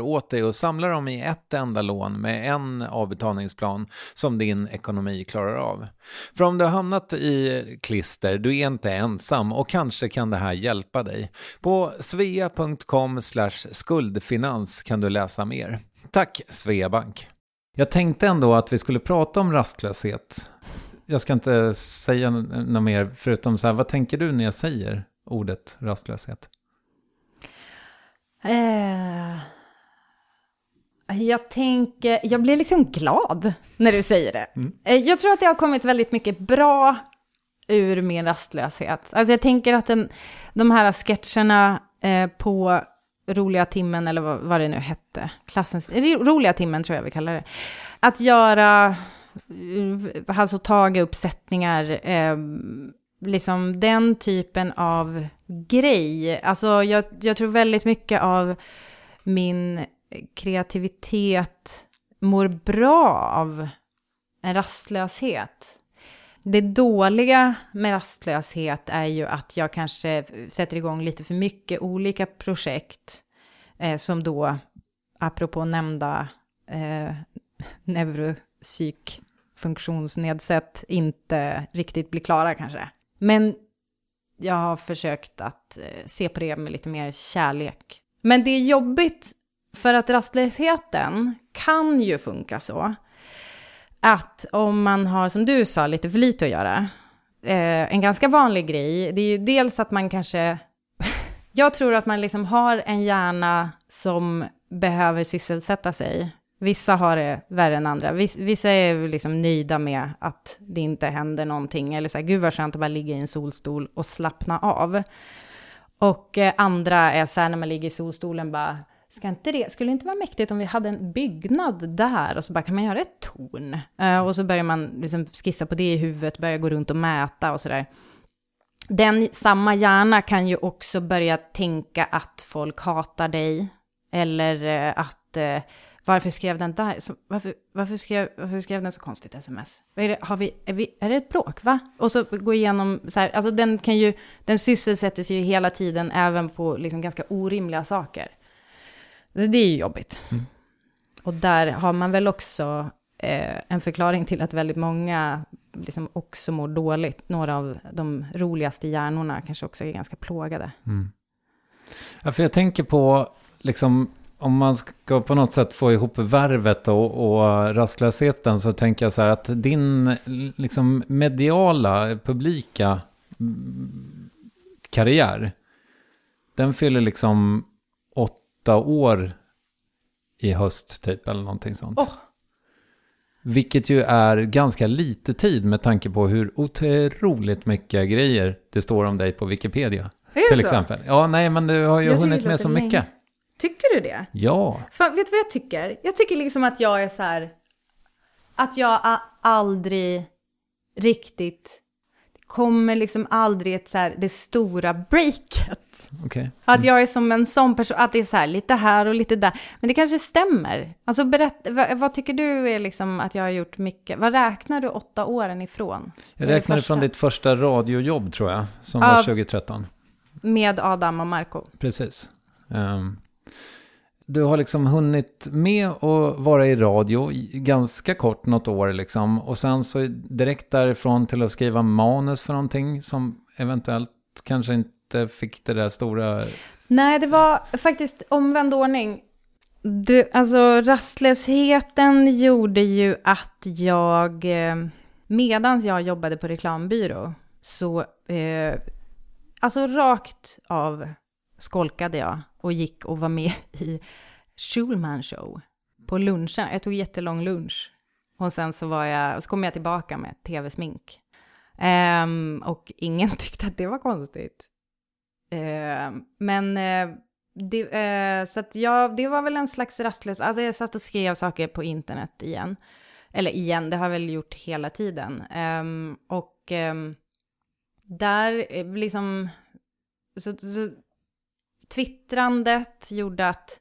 åt dig och samla dem i ett enda lån med en avbetalningsplan som din ekonomi klarar av. För om du har hamnat i klister, du är inte ensam och kanske kan det här hjälpa dig. På svea.com skuldfinans kan du läsa mer. Tack Sveabank! Jag tänkte ändå att vi skulle prata om rastlöshet. Jag ska inte säga något mer förutom så här, vad tänker du när jag säger ordet rastlöshet? Eh, jag tänker, jag blir liksom glad när du säger det. Eh, Jag tror att det har kommit väldigt mycket bra ur min rastlöshet. Alltså jag tänker att den, de här sketcherna eh, på roliga timmen, eller vad, vad det nu hette. Klassens, roliga timmen tror jag vi kallar det. Att göra, alltså taga uppsättningar, eh, liksom den typen av grej. Alltså jag, jag tror väldigt mycket av min kreativitet mår bra av en rastlöshet. Det dåliga med rastlöshet är ju att jag kanske sätter igång lite för mycket olika projekt eh, som då, apropå nämnda eh, neuropsykfunktionsnedsätt, inte riktigt blir klara kanske. Men jag har försökt att eh, se på det med lite mer kärlek. Men det är jobbigt för att rastlösheten kan ju funka så att om man har, som du sa, lite för lite att göra, eh, en ganska vanlig grej, det är ju dels att man kanske, jag tror att man liksom har en hjärna som behöver sysselsätta sig. Vissa har det värre än andra. Vissa är liksom nöjda med att det inte händer någonting. Eller så här, gud vad skönt att bara ligga i en solstol och slappna av. Och eh, andra är så här, när man ligger i solstolen bara, Ska inte det, skulle det inte vara mäktigt om vi hade en byggnad där och så bara kan man göra ett torn? Uh, och så börjar man liksom skissa på det i huvudet, börjar gå runt och mäta och sådär. Den samma hjärna kan ju också börja tänka att folk hatar dig. Eller uh, att uh, varför skrev den där? Så, varför, varför, skrev, varför skrev den så konstigt sms? Är det, har vi, är, vi, är det ett bråk, va? Och så gå igenom så här, alltså den kan ju, den sysselsätter sig ju hela tiden även på liksom ganska orimliga saker. Så det är ju jobbigt. Mm. Och där har man väl också eh, en förklaring till att väldigt många liksom också mår dåligt. Några av de roligaste hjärnorna kanske också är ganska plågade. Mm. Ja, för jag tänker på, liksom, om man ska på något sätt få ihop värvet och, och rastlösheten så tänker jag så här att din liksom, mediala, publika mm, karriär, den fyller liksom åtta år i höst typ eller någonting sånt. Oh. Vilket ju är ganska lite tid med tanke på hur otroligt mycket grejer det står om dig på Wikipedia. Är till så? exempel. Ja, nej, men du har ju jag hunnit med så länge. mycket. Tycker du det? Ja. Fan, vet du vad jag tycker? Jag tycker liksom att jag är så här, att jag aldrig riktigt kommer liksom aldrig ett så här, det stora breaket. Okay. Mm. Att jag är som en sån person, att det är så här lite här och lite där. Men det kanske stämmer. Alltså berätt, vad, vad, tycker du är liksom att jag har gjort mycket? Vad räknar du åtta åren ifrån? Jag räknar från ditt första radiojobb tror jag, som Av, var 2013. Med Adam och Marco. Precis. Um, du har liksom hunnit med att vara i radio ganska kort, något år liksom. Och sen så direkt därifrån till att skriva manus för någonting som eventuellt kanske inte fick det där stora... Nej, det var faktiskt omvänd ordning. Du, alltså rastlösheten gjorde ju att jag, eh, medan jag jobbade på reklambyrå, så, eh, alltså rakt av skolkade jag och gick och var med i Schulman show på lunchen. Jag tog jättelång lunch. Och sen så var jag, och så kom jag tillbaka med tv-smink. Um, och ingen tyckte att det var konstigt. Eh, men eh, det, eh, så att jag, det var väl en slags rastlös, alltså jag satt och skrev saker på internet igen. Eller igen, det har jag väl gjort hela tiden. Ehm, och ehm, där eh, liksom, så, så twittrandet gjorde att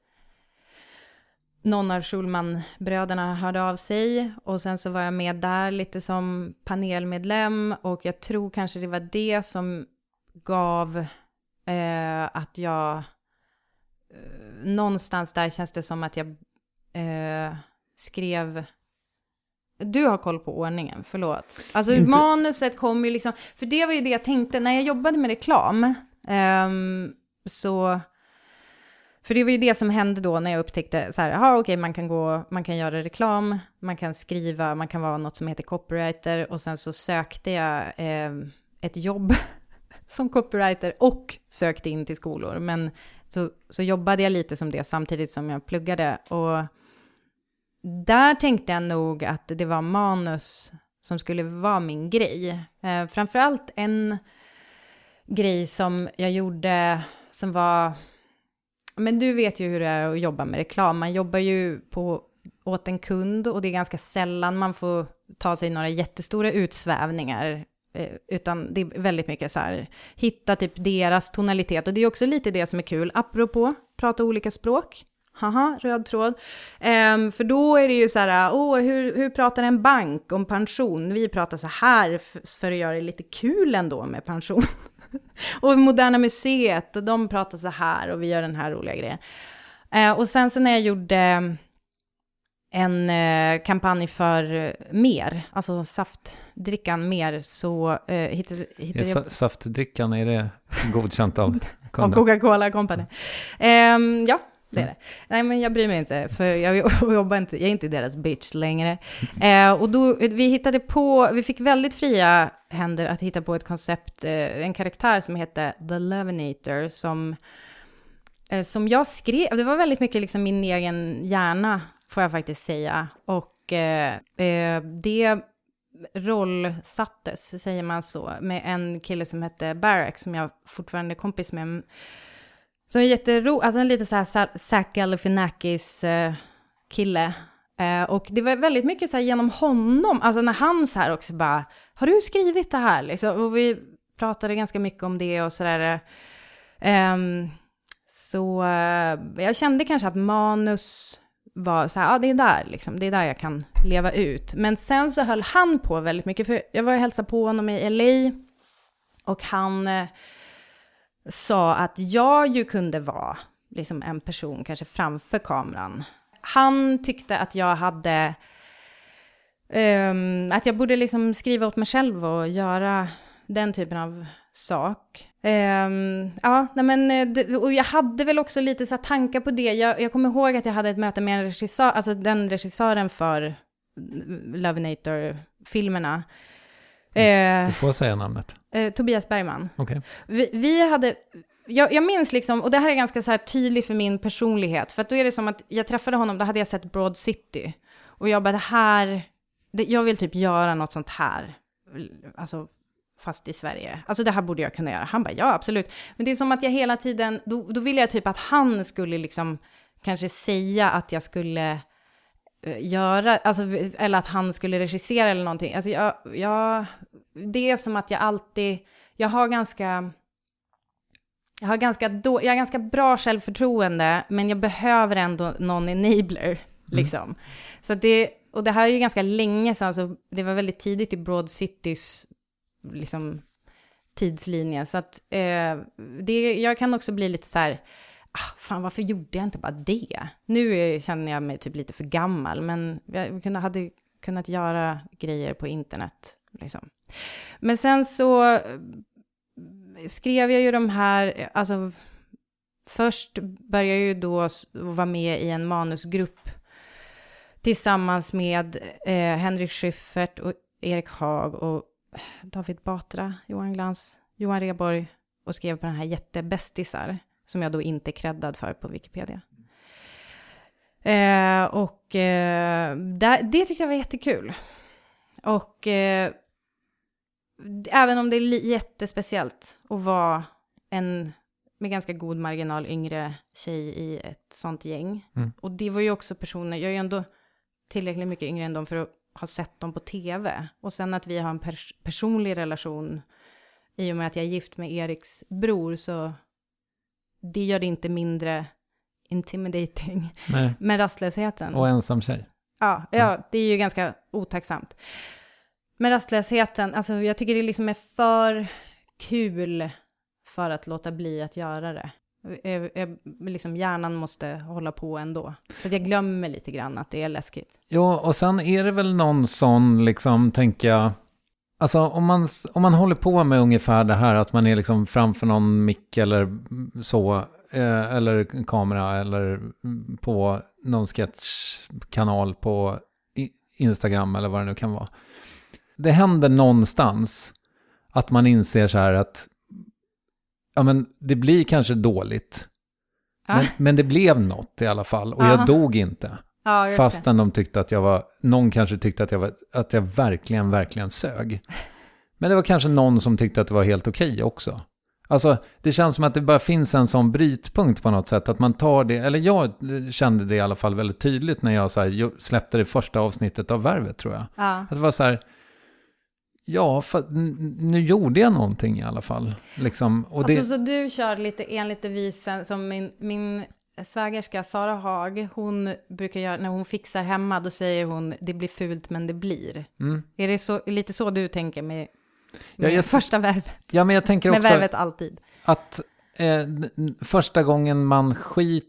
någon av Schulman-bröderna hörde av sig och sen så var jag med där lite som panelmedlem och jag tror kanske det var det som gav eh, att jag eh, någonstans där känns det som att jag eh, skrev du har koll på ordningen, förlåt. Alltså Inte... manuset kom ju liksom, för det var ju det jag tänkte när jag jobbade med reklam. Um, så för det var ju det som hände då när jag upptäckte så här, aha, okej, man kan gå, man kan göra reklam, man kan skriva, man kan vara något som heter copywriter och sen så sökte jag eh, ett jobb som copywriter och sökte in till skolor. Men så, så jobbade jag lite som det samtidigt som jag pluggade och där tänkte jag nog att det var manus som skulle vara min grej. Eh, framförallt en grej som jag gjorde som var Men du vet ju hur det är att jobba med reklam. Man jobbar ju på, åt en kund och det är ganska sällan man får ta sig några jättestora utsvävningar. Eh, utan det är väldigt mycket så här, hitta typ deras tonalitet. Och det är också lite det som är kul, apropå prata olika språk. Haha, röd tråd. Um, för då är det ju så här, oh, hur, hur pratar en bank om pension? Vi pratar så här för att göra det lite kul ändå med pension. och Moderna Museet, och de pratar så här och vi gör den här roliga grejen. Uh, och sen så när jag gjorde en uh, kampanj för mer, alltså saftdrickan mer, så uh, hittade, hittade jag... Saftdrickan, är det godkänt av kunden? Av Coca-Cola Company. Um, ja, det är det. Nej, men jag bryr mig inte, för jag jobbar inte, jag är inte deras bitch längre. Eh, och då, vi hittade på, vi fick väldigt fria händer att hitta på ett koncept, eh, en karaktär som heter The Levinator, som, eh, som jag skrev, det var väldigt mycket liksom min egen hjärna, får jag faktiskt säga. Och eh, eh, det rollsattes, säger man så, med en kille som hette Barack, som jag fortfarande är kompis med. Mm. Som är jättero, alltså en lite så här Zac Galifianakis eh, kille. Eh, och det var väldigt mycket så här genom honom, alltså när han så här också bara, har du skrivit det här? Liksom, och vi pratade ganska mycket om det och sådär. Eh, ehm, så eh, jag kände kanske att manus var så här, ja det är där liksom, det är där jag kan leva ut. Men sen så höll han på väldigt mycket, för jag var och hälsade på honom i LA och han eh, sa att jag ju kunde vara liksom en person kanske framför kameran. Han tyckte att jag hade, um, att jag borde liksom skriva åt mig själv och göra den typen av sak. Um, ja, nej men, eh, och jag hade väl också lite så tankar på det. Jag, jag kommer ihåg att jag hade ett möte med en regissör, alltså den regissören för Lovinator-filmerna. Eh, du får säga namnet. Eh, Tobias Bergman. Okay. Vi, vi hade, jag, jag, minns liksom, och det här är ganska så här tydligt för min personlighet, för att då är det som att jag träffade honom, då hade jag sett Broad City. Och jag bara, det här, det, jag vill typ göra något sånt här. Alltså, fast i Sverige. Alltså det här borde jag kunna göra. Han bara, ja absolut. Men det är som att jag hela tiden, då, då ville jag typ att han skulle liksom kanske säga att jag skulle Eh, göra, alltså, eller att han skulle regissera eller någonting. Alltså jag, jag, det är som att jag alltid, jag har ganska, jag har ganska, då, jag har ganska bra självförtroende, men jag behöver ändå någon enabler, mm. liksom. Så det, och det här är ju ganska länge sedan, så det var väldigt tidigt i Broad Citys, liksom, tidslinje. Så att eh, det, jag kan också bli lite så här, ah, fan varför gjorde jag inte bara det? Nu är, känner jag mig typ lite för gammal, men jag kunde, hade kunnat göra grejer på internet. Liksom. Men sen så eh, skrev jag ju de här, alltså först började jag ju då vara med i en manusgrupp tillsammans med eh, Henrik Schyffert och Erik Haag och David Batra, Johan Glans, Johan Reborg och skrev på den här jättebästisar som jag då inte är creddad för på Wikipedia. Eh, och eh, det, det tyckte jag var jättekul. Och eh, även om det är jättespeciellt att vara en med ganska god marginal yngre tjej i ett sånt gäng. Mm. Och det var ju också personer, jag är ju ändå tillräckligt mycket yngre än dem för att ha sett dem på tv. Och sen att vi har en pers personlig relation i och med att jag är gift med Eriks bror så det gör det inte mindre intimidating. Nej. Men rastlösheten. Och ensam tjej. Ja, ja, det är ju ganska otacksamt. Men rastlösheten, alltså jag tycker det liksom är för kul för att låta bli att göra det. Jag, jag, liksom hjärnan måste hålla på ändå. Så jag glömmer lite grann att det är läskigt. Ja, och sen är det väl någon sån, liksom, tänker jag, Alltså om man, om man håller på med ungefär det här att man är liksom framför någon mick eller så, eh, eller kamera eller på någon sketchkanal på Instagram eller vad det nu kan vara. Det händer någonstans att man inser så här att ja men det blir kanske dåligt. Ah. Men, men, det blev något i alla fall och Aha. jag dog inte. Ja, Fastän det. de tyckte att jag var, någon kanske tyckte att jag, var, att jag verkligen, verkligen sög. Men det var kanske någon som tyckte att det var helt okej okay också. Alltså, det känns som att det bara finns en sån brytpunkt på något sätt. Att man tar det, eller jag kände det i alla fall väldigt tydligt när jag så här, släppte det första avsnittet av Värvet tror jag. Ja. Att det var så här, ja, för, nu gjorde jag någonting i alla fall. Liksom, och Alltså det, så du kör lite enligt devisen som min, min svägerska Sara Haag, hon brukar göra, när hon fixar hemma, då säger hon det blir fult men det blir. Mm. Är det så, lite så du tänker med, Ja, med jag- första värvet? ja, men jag tänker Med också värvet alltid. att eh, första gången man skit,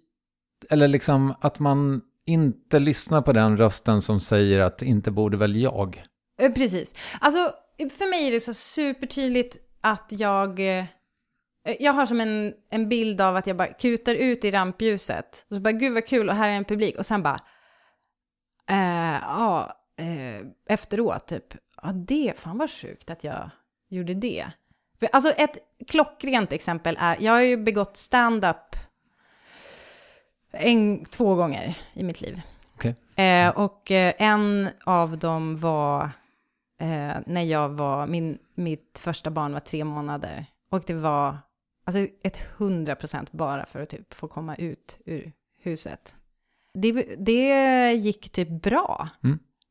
eller liksom att man inte lyssnar på den rösten som säger att inte borde väl jag. Eh, Precis. Alltså, för mig är det så supertydligt att jag... eh, Jag har som en, en bild av att jag bara kutar ut i rampljuset. Och så bara, gud vad kul, och här är en publik. Och sen bara... Eh, ja, eh, efteråt typ. Ja, det, fan vad sjukt att jag gjorde det. För, alltså ett klockrent exempel är, jag har ju begått stand-up en, två gånger i mitt liv. Okej. Eh, och eh, en av dem var eh, när jag var, min, mitt första barn var tre månader. Och det var alltså ett hundra procent bara för att typ få komma ut ur huset. Det, det gick typ bra.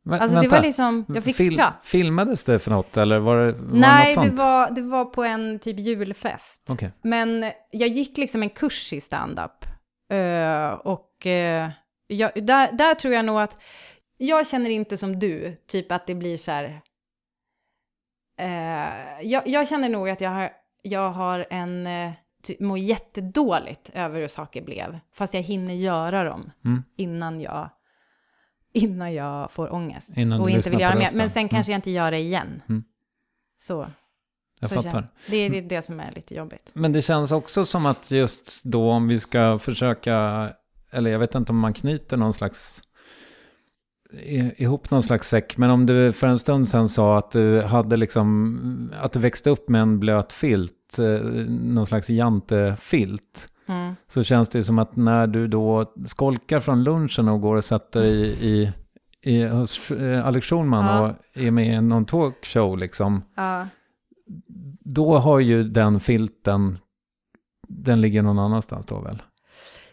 Vä- Alltså det vänta. var liksom, jag fick Fil- skratt. Filmades det för något eller var det, var Nej, det något det sånt? var, det var på en typ julfest. Okej. Men jag gick liksom en kurs i stand-up. Eh, och eh, jag, där, där tror jag nog att, jag känner inte som du, typ att det blir så här, eh, jag, jag känner nog att jag har, jag har en, uh, mår jättedåligt över hur saker blev, fast jag hinner göra dem Mm. innan jag innan jag får ångest Innan och inte vill göra mer. Men sen Mm. kanske jag inte gör det igen. Mm. Så. Jag så fattar. Det är det, det som är lite jobbigt. Men det känns också som att just då om vi ska försöka, eller jag vet inte om man knyter någon slags, ihop någon slags säck, men om du för en stund sedan sa att du hade liksom, att du växte upp med en blöt filt, eh, någon slags jantefilt, Mm. så känns det ju som att när du då skolkar från lunchen och går och sätter i, i, i hos eh, Alex Schulman Ja. och är med i någon talkshow liksom, Ja. då har ju den filten, den ligger någon annanstans då väl?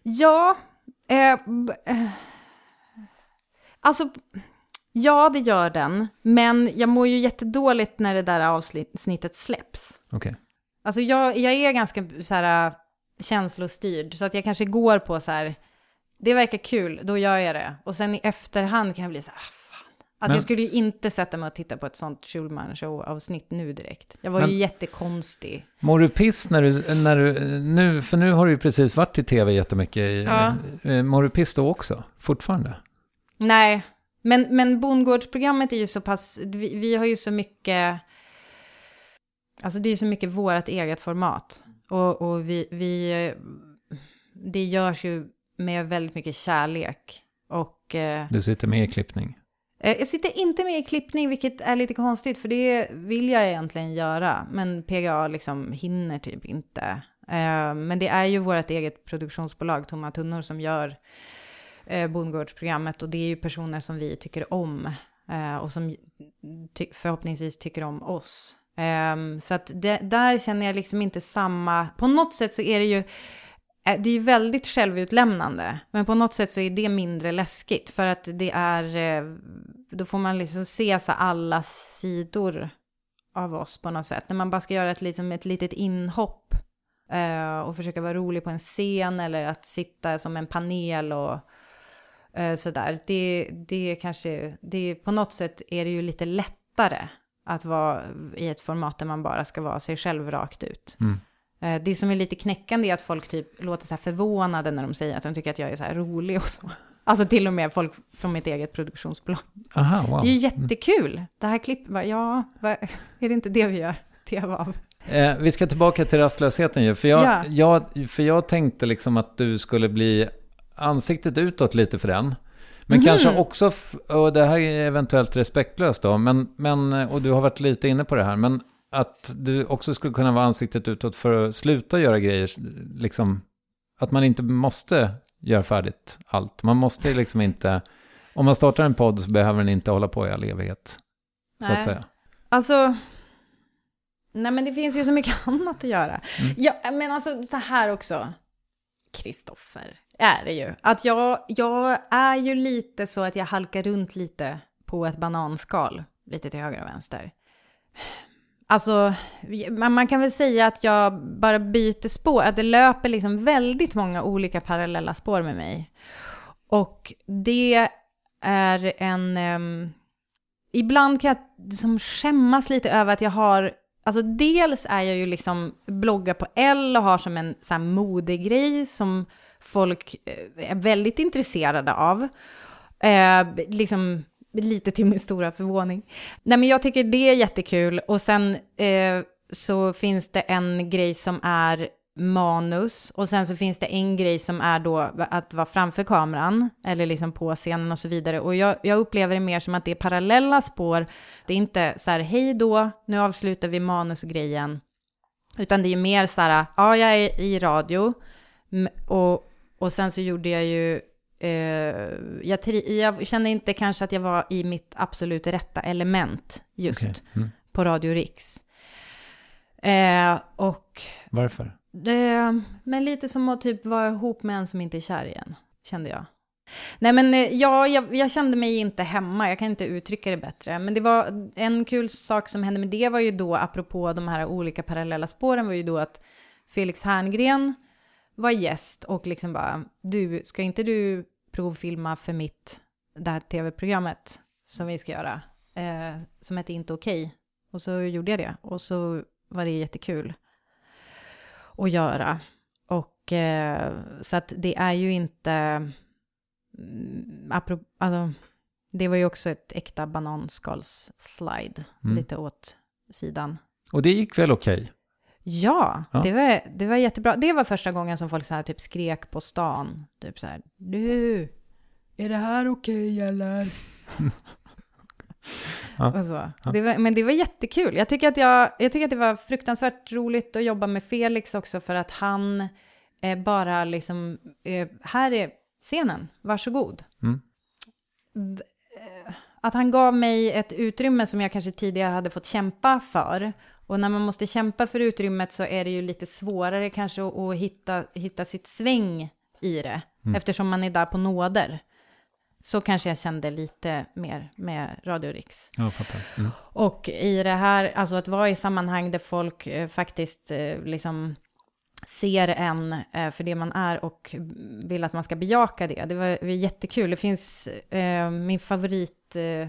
Ja, eh, eh, alltså, ja det gör den, men jag mår ju jättedåligt när det där avsnittet släpps. Okej. Alltså jag, jag är ganska så här äh, känslostyrd, så att jag kanske går på så här, det verkar kul, då gör jag det. Och sen i efterhand kan jag bli så här, ah, fan. Alltså Men- jag skulle ju inte sätta mig och titta på ett sånt Schulman show-avsnitt nu direkt. Jag var Men- ju jättekonstig. Mår du piss när du, när du, nu, för nu har du ju precis varit i tv jättemycket. I, Ja. eh, Mår du piss då också? Fortfarande? Nej, men, men bondgårdsprogrammet är ju så pass, vi, vi har ju så mycket, alltså det är ju så mycket vårt eget format. Och, och vi, vi, det görs ju med väldigt mycket kärlek. Och eh, Du sitter med i klippning. eh, jag sitter inte med i klippning, vilket är lite konstigt, för det vill jag egentligen göra. Men PGA liksom hinner typ inte. Eh, men det är ju vårt eget produktionsbolag, Tomma Tunnor, som gör eh, bondgårdsprogrammet och det är ju personer som vi tycker om eh, och som ty- förhoppningsvis tycker om oss. Eh, så att det, där känner jag liksom inte samma, på något sätt så är det ju, eh, det är ju väldigt självutlämnande, men på något sätt så är det mindre läskigt för att det är, eh, då får man liksom se så alla sidor av oss på något sätt. När man bara ska göra ett, liksom, ett litet inhopp eh, och försöka vara rolig på en scen eller att sitta som en panel och eh, sådär. Det, det kanske, det, på något sätt är det ju lite lättare att vara i ett format där man bara ska vara sig själv rakt ut. Mm. Eh, det som är lite knäckande är att folk typ låter så här förvånade när de säger att de tycker att jag är så här rolig och så. Alltså till och med folk från mitt eget produktionsbolag. Aha, wow. Det är ju jättekul. Det här klippet, ja, är det inte det vi gör tv av? Eh, vi ska tillbaka till rastlösheten ju. För jag, Ja. jag, för jag tänkte liksom att du skulle bli ansiktet utåt lite för den. Men Mhm. kanske också, och det här är eventuellt respektlöst då, men, men, och du har varit lite inne på det här, men att du också skulle kunna vara ansiktet utåt för att sluta göra grejer, liksom, att man inte måste göra färdigt allt. Man måste liksom inte, om man startar en podd så behöver den inte hålla på i all evighet, så Nej. att säga. Alltså, Nej men det finns ju så mycket annat att göra. Mm. Ja, men alltså så här också. Kristoffer, är det ju. Att jag, jag är ju lite så att jag halkar runt lite på ett bananskal. Lite till höger och vänster. Alltså, man kan väl säga att jag bara byter spår. Att det löper liksom väldigt många olika parallella spår med mig. Och det är en... ehm, ibland kan jag liksom skämmas lite över att jag har... Alltså dels är jag ju liksom bloggar på L och har som en så här modegrej som folk eh, är väldigt intresserade av. Eh, liksom lite till min stora förvåning. Nej men jag tycker det är jättekul och sen eh, så finns det en grej som är manus och sen så finns det en grej som är då att vara framför kameran eller liksom på scenen och så vidare. Och jag, jag upplever det mer som att det är parallella spår. Det är inte så här hej då, nu avslutar vi manusgrejen. Utan det är mer så här, ja jag är i radio och, och sen så gjorde jag ju Eh, jag, jag kände inte kanske att jag var i mitt absolut rätta element just Okej. Mm. på Radio Riks. Eh, och Varför? det, men lite som att typ vara ihop med en som inte är kär igen, kände jag. Nej men eh, ja, jag, jag kände mig inte hemma, jag kan inte uttrycka det bättre. Men det var en kul sak som hände med det var ju då, apropå de här olika parallella spåren, var ju då att Felix Herngren var gäst och liksom bara, du, ska inte du provfilma för mitt, det här tv-programmet som vi ska göra, eh, som heter Inte Okej. Och så gjorde jag det, och så var det jättekul att göra. Och eh, så att det är ju inte, mm, apropå, alltså, det var ju också ett äkta bananskalsslide, Mm. lite åt sidan. Och det gick väl okej? Ja, Ja. Det, var, det var jättebra. Det var första gången som folk så här, typ skrek på stan. Typ så här, du, är det här okej eller? Ja. Och så. Ja. Det var, men det var jättekul. Jag tycker, att jag, jag tycker att det var fruktansvärt roligt att jobba med Felix också för att han eh, bara liksom, eh, här är scenen, varsågod. Mm. Eh, Att han gav mig ett utrymme som jag kanske tidigare hade fått kämpa för. Och när man måste kämpa för utrymmet så är det ju lite svårare kanske att, hitta, hitta sitt sväng i det. Mm. Eftersom man är där på nåder. Så kanske jag kände lite mer med Radio Riks. Jag fattar. Mm. Och i det här, alltså att vara i sammanhang där folk eh, faktiskt eh, liksom ser en eh, för det man är och vill att man ska bejaka det. Det var, det var jättekul. Det finns eh, min favoritbild eh,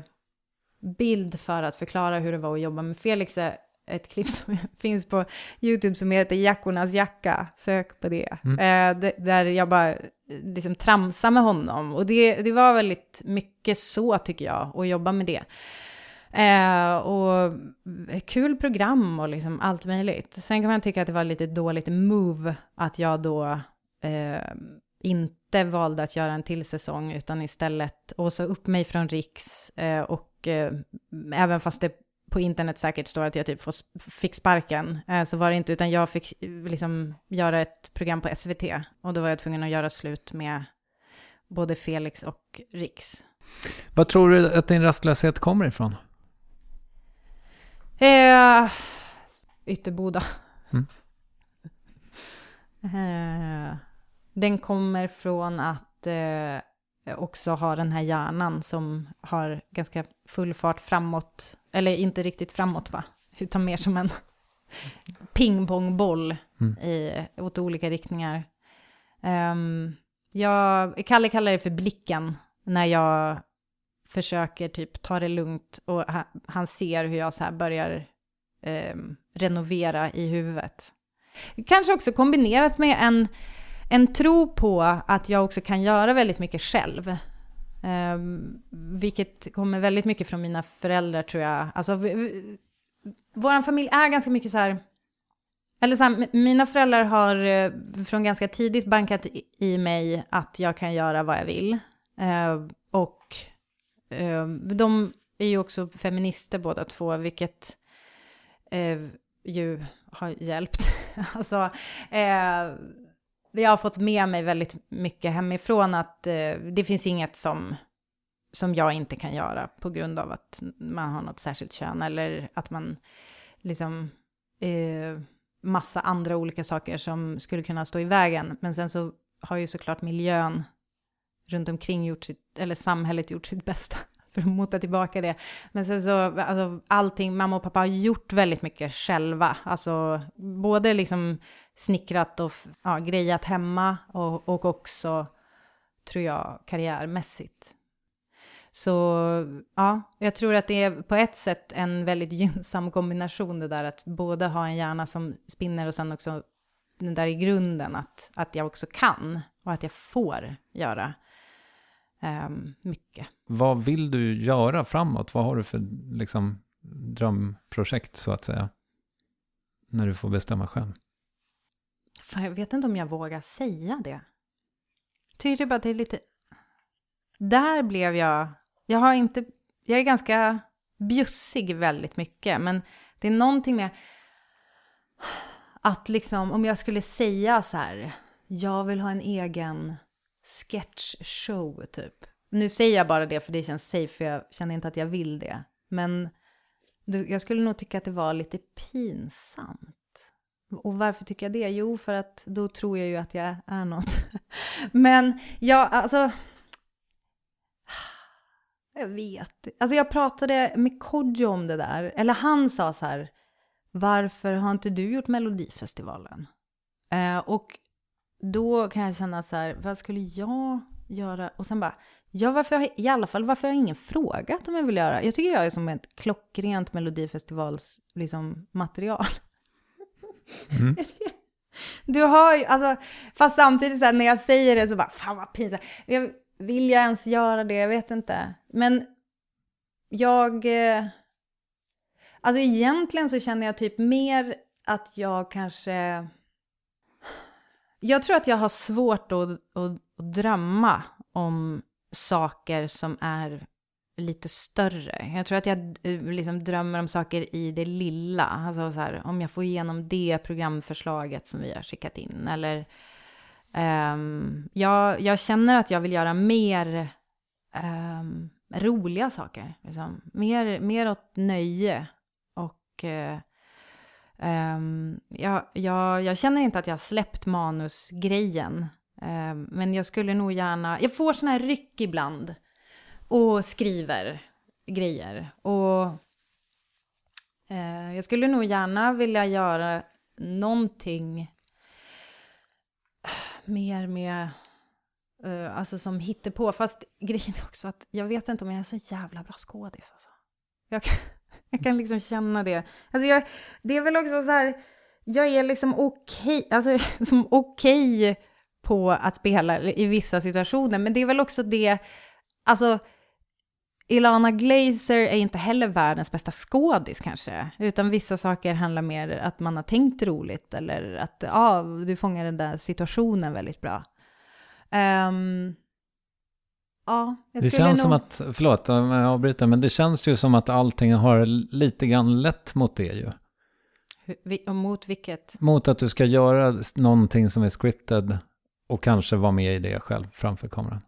bild för att förklara hur det var att jobba med Felix. är Ett klipp som finns på YouTube som heter Jackornas jacka. Sök på det. Mm. Eh, där jag bara eh, liksom tramsar med honom. Och det, det var väldigt mycket så tycker jag, att jobba med det. Eh, och kul program och liksom allt möjligt. Sen kan man tycka att det var lite dåligt move att jag då eh, inte valde att göra en till säsong utan istället åsa upp mig från Riks eh, och eh, även fast det på internet säkert står att jag typ fick sparken, eh, så var det inte, utan jag fick liksom göra ett program på SVT och då var jag tvungen att göra slut med både Felix och Riks. Vad tror du att din rastlöshet kommer ifrån? Eh, Ytterboda. Mm. Eh, den kommer från att eh, också ha den här hjärnan som har ganska full fart framåt. Eller inte riktigt framåt va? Utan mer som en pingpongboll Mm. i, åt olika riktningar. Um, jag, Kalle kallar det för blicken när jag försöker typ ta det lugnt och han, han ser hur jag så här börjar ehm, renovera i huvudet. Kanske också kombinerat med en, en tro på att jag också kan göra väldigt mycket själv. Eh, vilket kommer väldigt mycket från mina föräldrar tror jag. Alltså, vi, vi, vår familj är ganska mycket så här... Eller så här, mina föräldrar har eh, från ganska tidigt bankat i, i mig att jag kan göra vad jag vill. Eh, och eh, de är ju också feminister båda två, vilket eh, ju har hjälpt. alltså, eh, jag har fått med mig väldigt mycket hemifrån att eh, det finns inget som, som jag inte kan göra på grund av att man har något särskilt kön eller att man liksom eh, massa andra olika saker som skulle kunna stå i vägen. Men sen så har ju såklart miljön runt omkring gjort sitt, eller samhället gjort sitt bästa för att mota tillbaka det. Men sen så, alltså allting, mamma och pappa har gjort väldigt mycket själva. Alltså både liksom snickrat och ja, grejat hemma och, och också, tror jag, karriärmässigt. Så ja, jag tror att det är på ett sätt en väldigt gynnsam kombination det där att både ha en hjärna som spinner och sen också den där i grunden att, att jag också kan och att jag får göra um, mycket. Vad vill du göra framåt? Vad har du för liksom, drömprojekt så att säga? När du får bestämma själv. Fan, jag vet inte om jag vågar säga det. Tycker bara att det är lite... Där blev jag... Jag har inte... Jag är ganska bjussig väldigt mycket, men det är någonting med att liksom, om jag skulle säga så här, jag vill ha en egen sketchshow typ. Nu säger jag bara det för det känns safe, för jag känner inte att jag vill det. Men jag skulle nog tycka att det var lite pinsamt. Och varför tycker jag det? Jo, för att då tror jag ju att jag är något. Men ja, alltså... Jag vet Alltså jag pratade med Kodjo om det där. Eller han sa så här, varför har inte du gjort Melodifestivalen? Eh, och då kan jag känna så här, vad skulle jag göra? Och sen bara, ja varför har, i alla fall varför har ingen frågat om jag vill göra? Jag tycker jag är som ett klockrent Melodifestivals liksom, material. Mm. Du har ju, alltså, fast samtidigt så här, när jag säger det så bara, fan vad pinsamt. Jag, vill jag ens göra det? Jag vet inte. Men jag... Eh, alltså egentligen så känner jag typ mer att jag kanske... Jag tror att jag har svårt att, att, att drömma om saker som är lite större. Jag tror att jag eh, liksom drömmer om saker i det lilla. Alltså så här, om jag får igenom det programförslaget som vi har skickat in. Eller um, jag, jag känner att jag vill göra mer um, roliga saker. Liksom. Mer, mer åt nöje. Och uh, um, jag, jag, jag känner inte att jag har släppt manusgrejen. men jag skulle nog gärna... Jag får såna här ryck ibland och skriver grejer. Och eh, jag skulle nog gärna vilja göra någonting eh, mer med, eh, alltså som på. Fast grejen är också att jag vet inte om jag är så jävla bra skådis alltså. Jag kan, jag kan liksom känna det. Alltså jag, det är väl också så här, jag är liksom okej, okay, alltså som okej okay på att spela i vissa situationer, men det är väl också det, alltså Ilana Glazer är inte heller världens bästa skådis kanske, utan vissa saker handlar mer att man har tänkt roligt eller att ja, du fångar den där situationen väldigt bra. Um, ja, det känns nog... som att, förlåt om jag avbryter, men det känns ju som att allting har lite grann lätt mot det ju. Och mot vilket? Mot att du ska göra någonting som är scripted och kanske vara med i det själv framför kameran.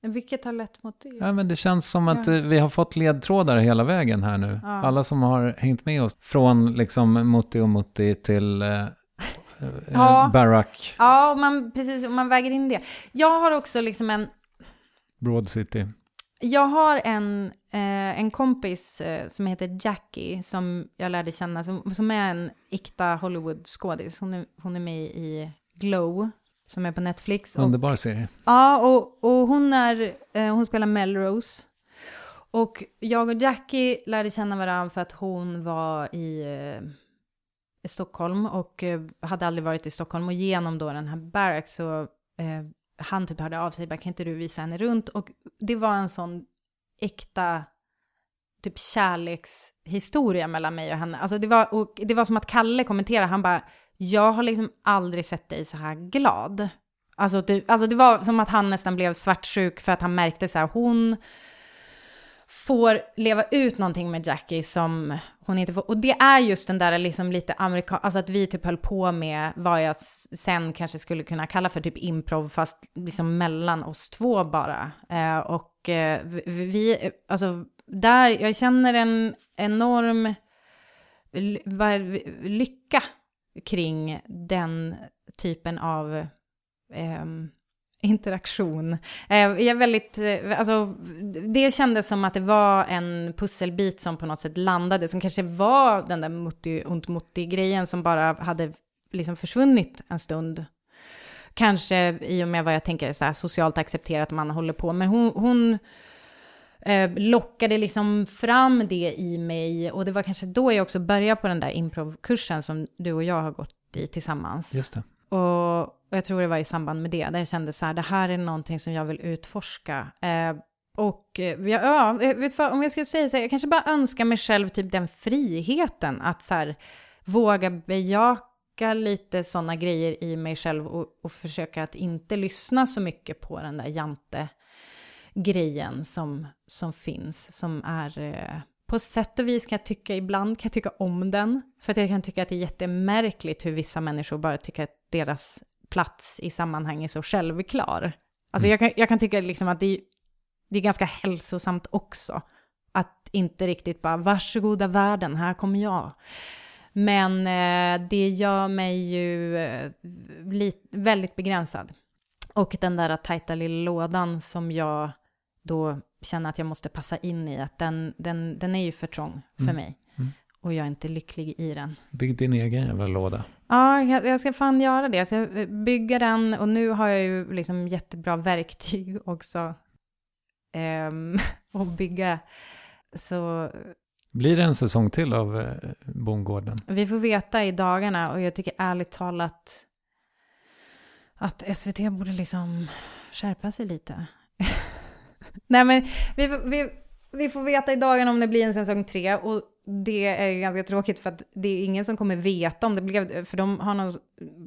Vilket har lett mot det? Ja, men det känns som att ja. Vi har fått ledtrådar hela vägen här nu. Ja. Alla som har hängt med oss. Från liksom Mutti och Mutti till eh, eh ja. Barack. Ja, man, precis. Om man väger in det. Jag har också liksom en... Broad City. Jag har en, eh, en kompis eh, som heter Jackie, som jag lärde känna, som, som är en äkta Hollywood-skådis. Hon är, hon är med i Glow, som är på Netflix. Underbar serie. Ja, och, och hon, är, eh, hon spelar Melrose. Och jag och Jackie lärde känna varandra för att hon var i, eh, i Stockholm och eh, hade aldrig varit i Stockholm. Och genom då den här Barrack så eh, han typ hörde av sig, bara kan inte du visa henne runt? Och det var en sån äkta typ kärlekshistoria mellan mig och henne. Alltså det var, och det var som att Kalle kommenterade, han bara, jag har liksom aldrig sett dig så här glad. Alltså, du, alltså det var som att han nästan blev svartsjuk för att han märkte så här, hon får leva ut någonting med Jackie som hon inte får. Och det är just den där liksom lite amerikan, alltså att vi typ höll på med vad jag sen kanske skulle kunna kalla för typ improv, fast liksom mellan oss två bara. Eh, och eh, vi, alltså där, jag känner en enorm lycka kring den typen av eh, interaktion. Eh, jag är väldigt, eh, alltså, det kändes som att det var en pusselbit som på något sätt landade, som kanske var den där mutti und mutti-grejen som bara hade liksom försvunnit en stund. Kanske i och med vad jag tänker så här socialt accepterat man håller på, men hon, hon eh, lockade liksom fram det i mig och det var kanske då jag också började på den där improvkursen som du och jag har gått i tillsammans. Just det. Och, och jag tror det var i samband med det, där jag kände så här, det här är någonting som jag vill utforska. Eh, och eh, ja, vet du vad, om jag skulle säga så här, jag kanske bara önskar mig själv typ den friheten att så här, våga bejaka lite sådana grejer i mig själv och, och försöka att inte lyssna så mycket på den där jante grejen som, som finns, som är eh, på sätt och vis kan jag tycka, ibland kan jag tycka om den, för att jag kan tycka att det är jättemärkligt hur vissa människor bara tycker att deras plats i sammanhang är så självklar. Alltså jag, kan, jag kan tycka liksom att det är, det är ganska hälsosamt också, att inte riktigt bara varsågoda världen, här kommer jag. Men eh, det gör mig ju eh, li- väldigt begränsad. Och den där tajta lilla lådan som jag då känner att jag måste passa in i, att den, den, den är ju för trång för Mm. mig. Mm. Och jag är inte lycklig i den. Bygg din egen jävla låda. Ja, jag, jag ska fan göra det. Jag ska eh, bygga den och nu har jag ju liksom jättebra verktyg också. Ehm, och bygga. Så Blir det en säsong till av eh, Bondgården? vi får veta i dagarna och jag tycker ärligt talat att SVT borde liksom skärpa sig lite. Nej men vi, vi, vi får veta i dagarna om det blir en säsong tre och det är ganska tråkigt för att det är ingen som kommer veta om det blev, för de har någon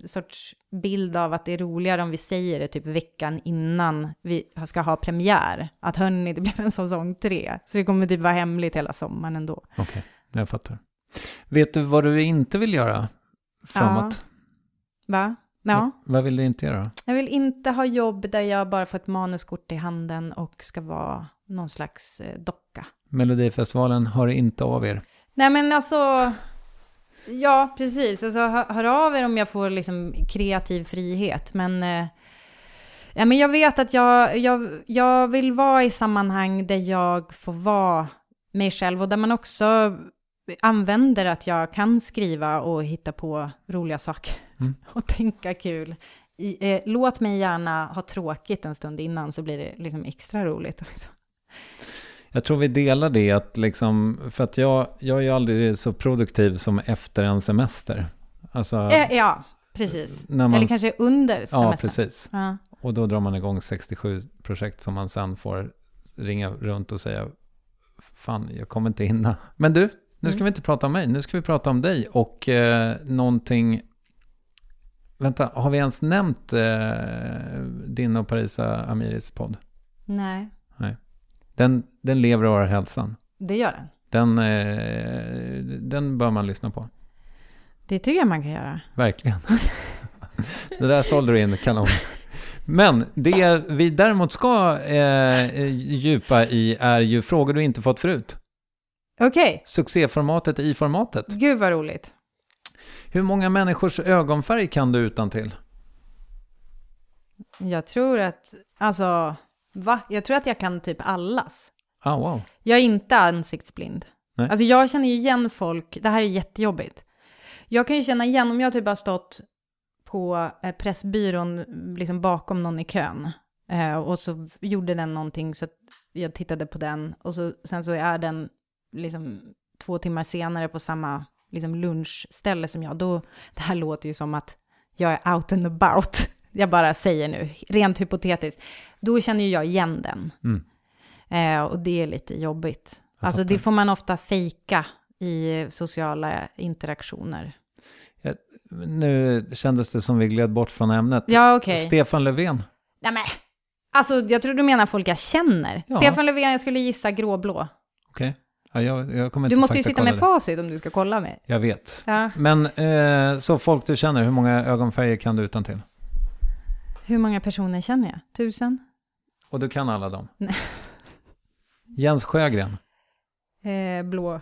sorts bild av att det är roligare om vi säger det typ veckan innan vi ska ha premiär. Att hörni, det blev en säsong tre. Så det kommer typ vara hemligt hela sommaren ändå. Okej, jag fattar. Vet du vad du inte vill göra framåt? Va? Ja. Vad vill du inte göra? Jag vill inte ha jobb där jag bara får ett manuskort i handen och ska vara någon slags eh, docka. Melodifestivalen hör inte av er. Nej men alltså, ja precis. Alltså, hör, hör av er om jag får liksom kreativ frihet. Men, eh, ja, men jag vet att jag, jag, jag vill vara i sammanhang där jag får vara mig själv och där man också använder att jag kan skriva och hitta på roliga saker Mm. och tänka kul. I, eh, låt mig gärna ha tråkigt en stund innan så blir det liksom extra roligt. Också. Jag tror vi delar det att liksom, för att jag, jag är ju aldrig så produktiv som efter en semester. Alltså, Eh, ja, precis. När man- Eller kanske under ja semestern. precis. Ja. Och då drar man igång 67 projekt som man sen får ringa runt och säga, fan, jag kommer inte hinna. Men du, nu ska Mm. vi inte prata om mig, nu ska vi prata om dig och eh, någonting Vänta, har vi ens nämnt eh, din och Parisa Amiris podd? Nej, Nej. Den, den lever och har hälsan. det gör den. Den, eh, den bör man lyssna på. Det tycker jag man kan göra. Verkligen. det där sålde du in kanon. Men det vi däremot ska eh, djupa i är ju frågor du inte fått förut. Okej, Succéformatet i formatet. gud vad roligt. Hur många människors ögonfärg kan du utan till? Jag tror att, alltså, va? Jag tror att jag kan typ allas. Ah, wow. Jag är inte ansiktsblind. Nej. Alltså jag känner ju igen folk, det här är jättejobbigt. Jag kan ju känna igen om jag typ har stått på eh, Pressbyrån liksom bakom någon i kön. Eh, och så gjorde den någonting så att jag tittade på den. Och så, sen så är den liksom två timmar senare på samma liksom lunchställe som jag. Då, det här låter ju som att jag är out and about. Jag bara säger nu, rent hypotetiskt. Då känner ju jag igen den. Mm. Eh, och det är lite jobbigt. Jag Alltså fattar. det får man ofta fejka i sociala interaktioner. Nu kändes det som vi gled bort från ämnet. Ja, okej. Stefan Löfven. Nej men, alltså jag tror du menar folk jag känner. Ja. Stefan Löfven, jag skulle gissa gråblå. Okej. Ja, jag, jag kommer Du inte måste ju sitta med det. facit om du ska kolla mig. Jag vet. Ja. Men eh, så folk du känner, hur många ögonfärger kan du utan till? Hur många personer känner jag? Tusen? Och du kan alla dem? Nej. Jens Sjögren. Eh, blå.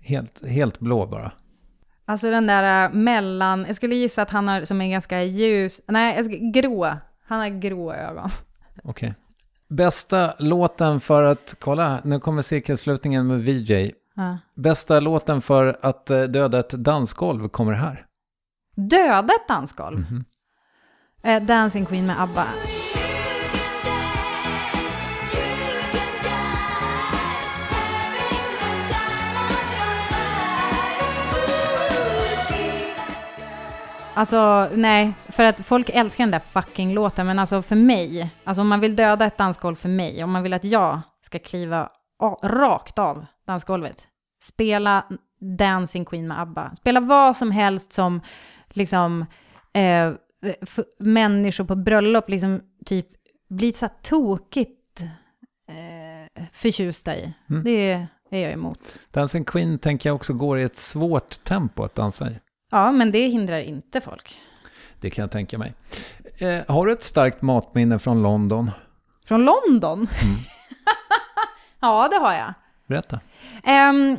Helt, helt blå bara. Alltså den där äh, mellan, jag skulle gissa att han har som en ganska ljus, nej, grå. Han har grå ögon. Okej. Bästa låten för att, kolla, nu kommer cirkelslutningen med VJ. Ja. Bästa låten för att eh, döda ett dansgolv kommer här. Döda ett dansgolv. Mhm. Eh, Dancing Queen med ABBA. Alltså, nej, för att folk älskar den där fucking låten, men alltså för mig, alltså om man vill döda ett dansgolv för mig, om man vill att jag ska kliva rakt av dansgolvet, spela Dancing Queen med ABBA, spela vad som helst som liksom eh, människor på bröllop liksom typ blir så tokigt eh, förtjusta i. Mm. Det är jag emot. Dancing Queen tänker jag också går i ett svårt tempo att dansa i. Ja, men det hindrar inte folk. Det kan jag tänka mig. Eh, har du ett starkt matminne från London? Från London? ja, det har jag. Berätta. Ehm,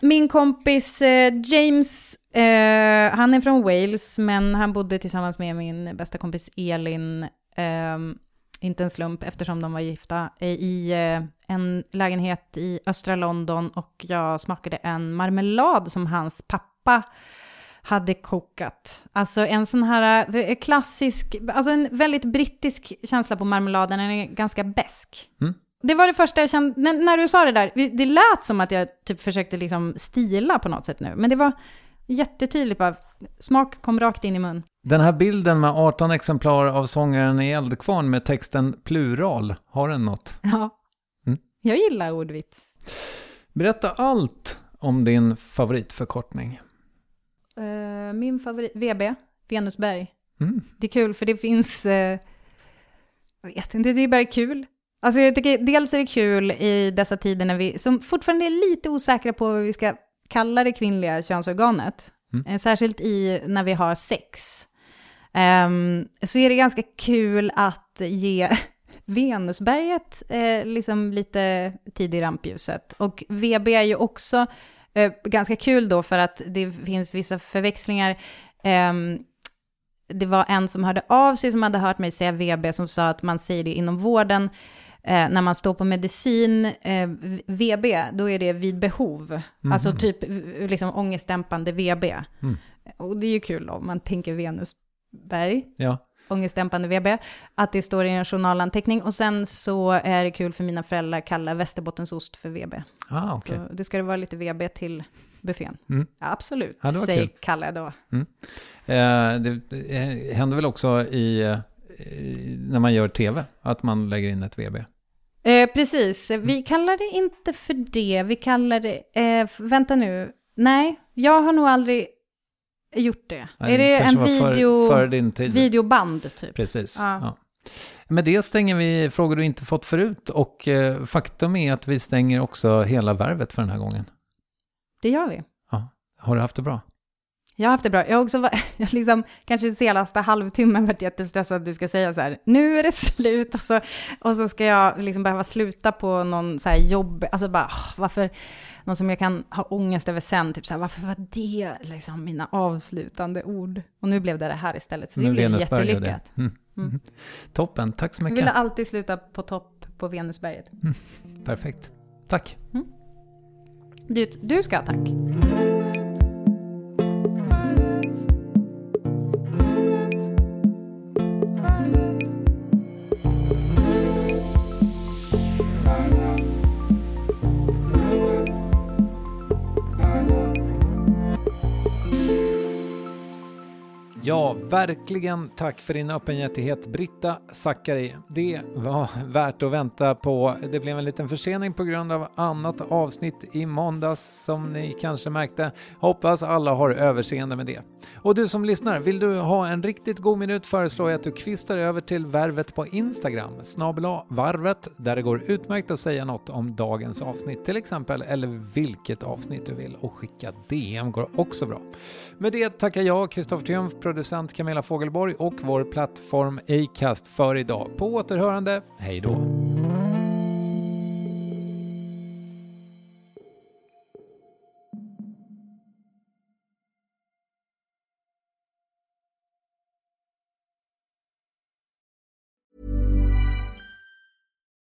min kompis eh, James, eh, han är från Wales, men han bodde tillsammans med min bästa kompis Elin, ehm, inte en slump eftersom de var gifta, eh, i eh, en lägenhet i östra London och jag smakade en marmelad som hans pappa hade kokat. Alltså en sån här eh, klassisk, alltså en väldigt brittisk känsla på marmeladen, den är ganska besk. Mm. Det var det första jag kände, när, när du sa det där, det lät som att jag typ försökte liksom stila på något sätt nu, men det var jättetydligt bara, smak kom rakt in i mun. Den här bilden med 18 exemplar av sångaren i Eldkvarn med texten plural, har den något? Ja, Mm. jag gillar ordvits. Berätta allt om din favoritförkortning. Eh, min favorit, VB, Venusberg. Mm. Det är kul för det finns, eh, jag vet inte, det är bara kul. Alltså jag tycker dels är det kul i dessa tider när vi, som fortfarande är lite osäkra på vad vi ska kalla det kvinnliga könsorganet. Mm. Eh, särskilt i, när vi har sex. Ehm, så är det ganska kul att ge Venusberget eh, liksom lite tid i rampljuset. Och VB är ju också eh, ganska kul då för att det finns vissa förväxlingar. Ehm, det var en som hörde av sig som hade hört mig säga VB som sa att man säger det inom vården eh, när man står på medicin, eh, VB, då är det vid behov. Alltså typ liksom ångestdämpande VB. Mm. Och det är ju kul om man tänker Venusberg, Ja. Ångestdämpande VB, att det står i en journalanteckning. Och sen så är det kul för mina föräldrar att kalla Västerbottensost för VB. Ah, okej. Så det ska det vara lite VB till buffén. Mm. Ja, absolut, Ja, säger kul. Kalle då. Eh, det eh, händer väl också i, eh, i, när man gör tv, att man lägger in ett VB. Eh, precis, vi kallar det inte för det, vi kallar det, eh, vänta nu, nej, jag har nog aldrig gjort det. Nej, är det en för- video, din tid. videoband typ? Precis. Ja. Ja. Med det stänger vi frågor du inte fått förut och eh, faktum är att vi stänger också hela värvet för den här gången. Det gör vi. Ja. Har du haft det bra? Jag har haft det bra. Jag har också jag liksom, kanske senaste halvtimmen varit jättestressad att du ska säga så här, nu är det slut och så, och så ska jag liksom behöva sluta på någon så här jobb, alltså bara, varför, något som jag kan ha ångest över sen, typ så här, varför var det liksom mina avslutande ord? Och nu blev det det här istället, så det Nu blev Venusberg och det. jättelyckat. Mm. Mm. Toppen, tack så Jag mycket. ville alltid sluta på topp på Venusberget. Perfekt. Tack. Du, du ska ha tack. Ja, verkligen tack för din öppenhjärtighet Britta Zackari. Det var värt att vänta på. Det blev en liten försening på grund av annat avsnitt i måndags som ni kanske märkte. Hoppas alla har överseende med det. Och du som lyssnar, vill du ha en riktigt god minut föreslår jag att du kvistar över till Värvet på Instagram, snabla varvet, där det går utmärkt att säga något om dagens avsnitt till exempel, eller vilket avsnitt du vill och skicka DM går också bra. Med det tackar jag, Kristoffer Triumf, producent Camilla Fogelborg och vår plattform Acast för idag. På återhörande, hej då!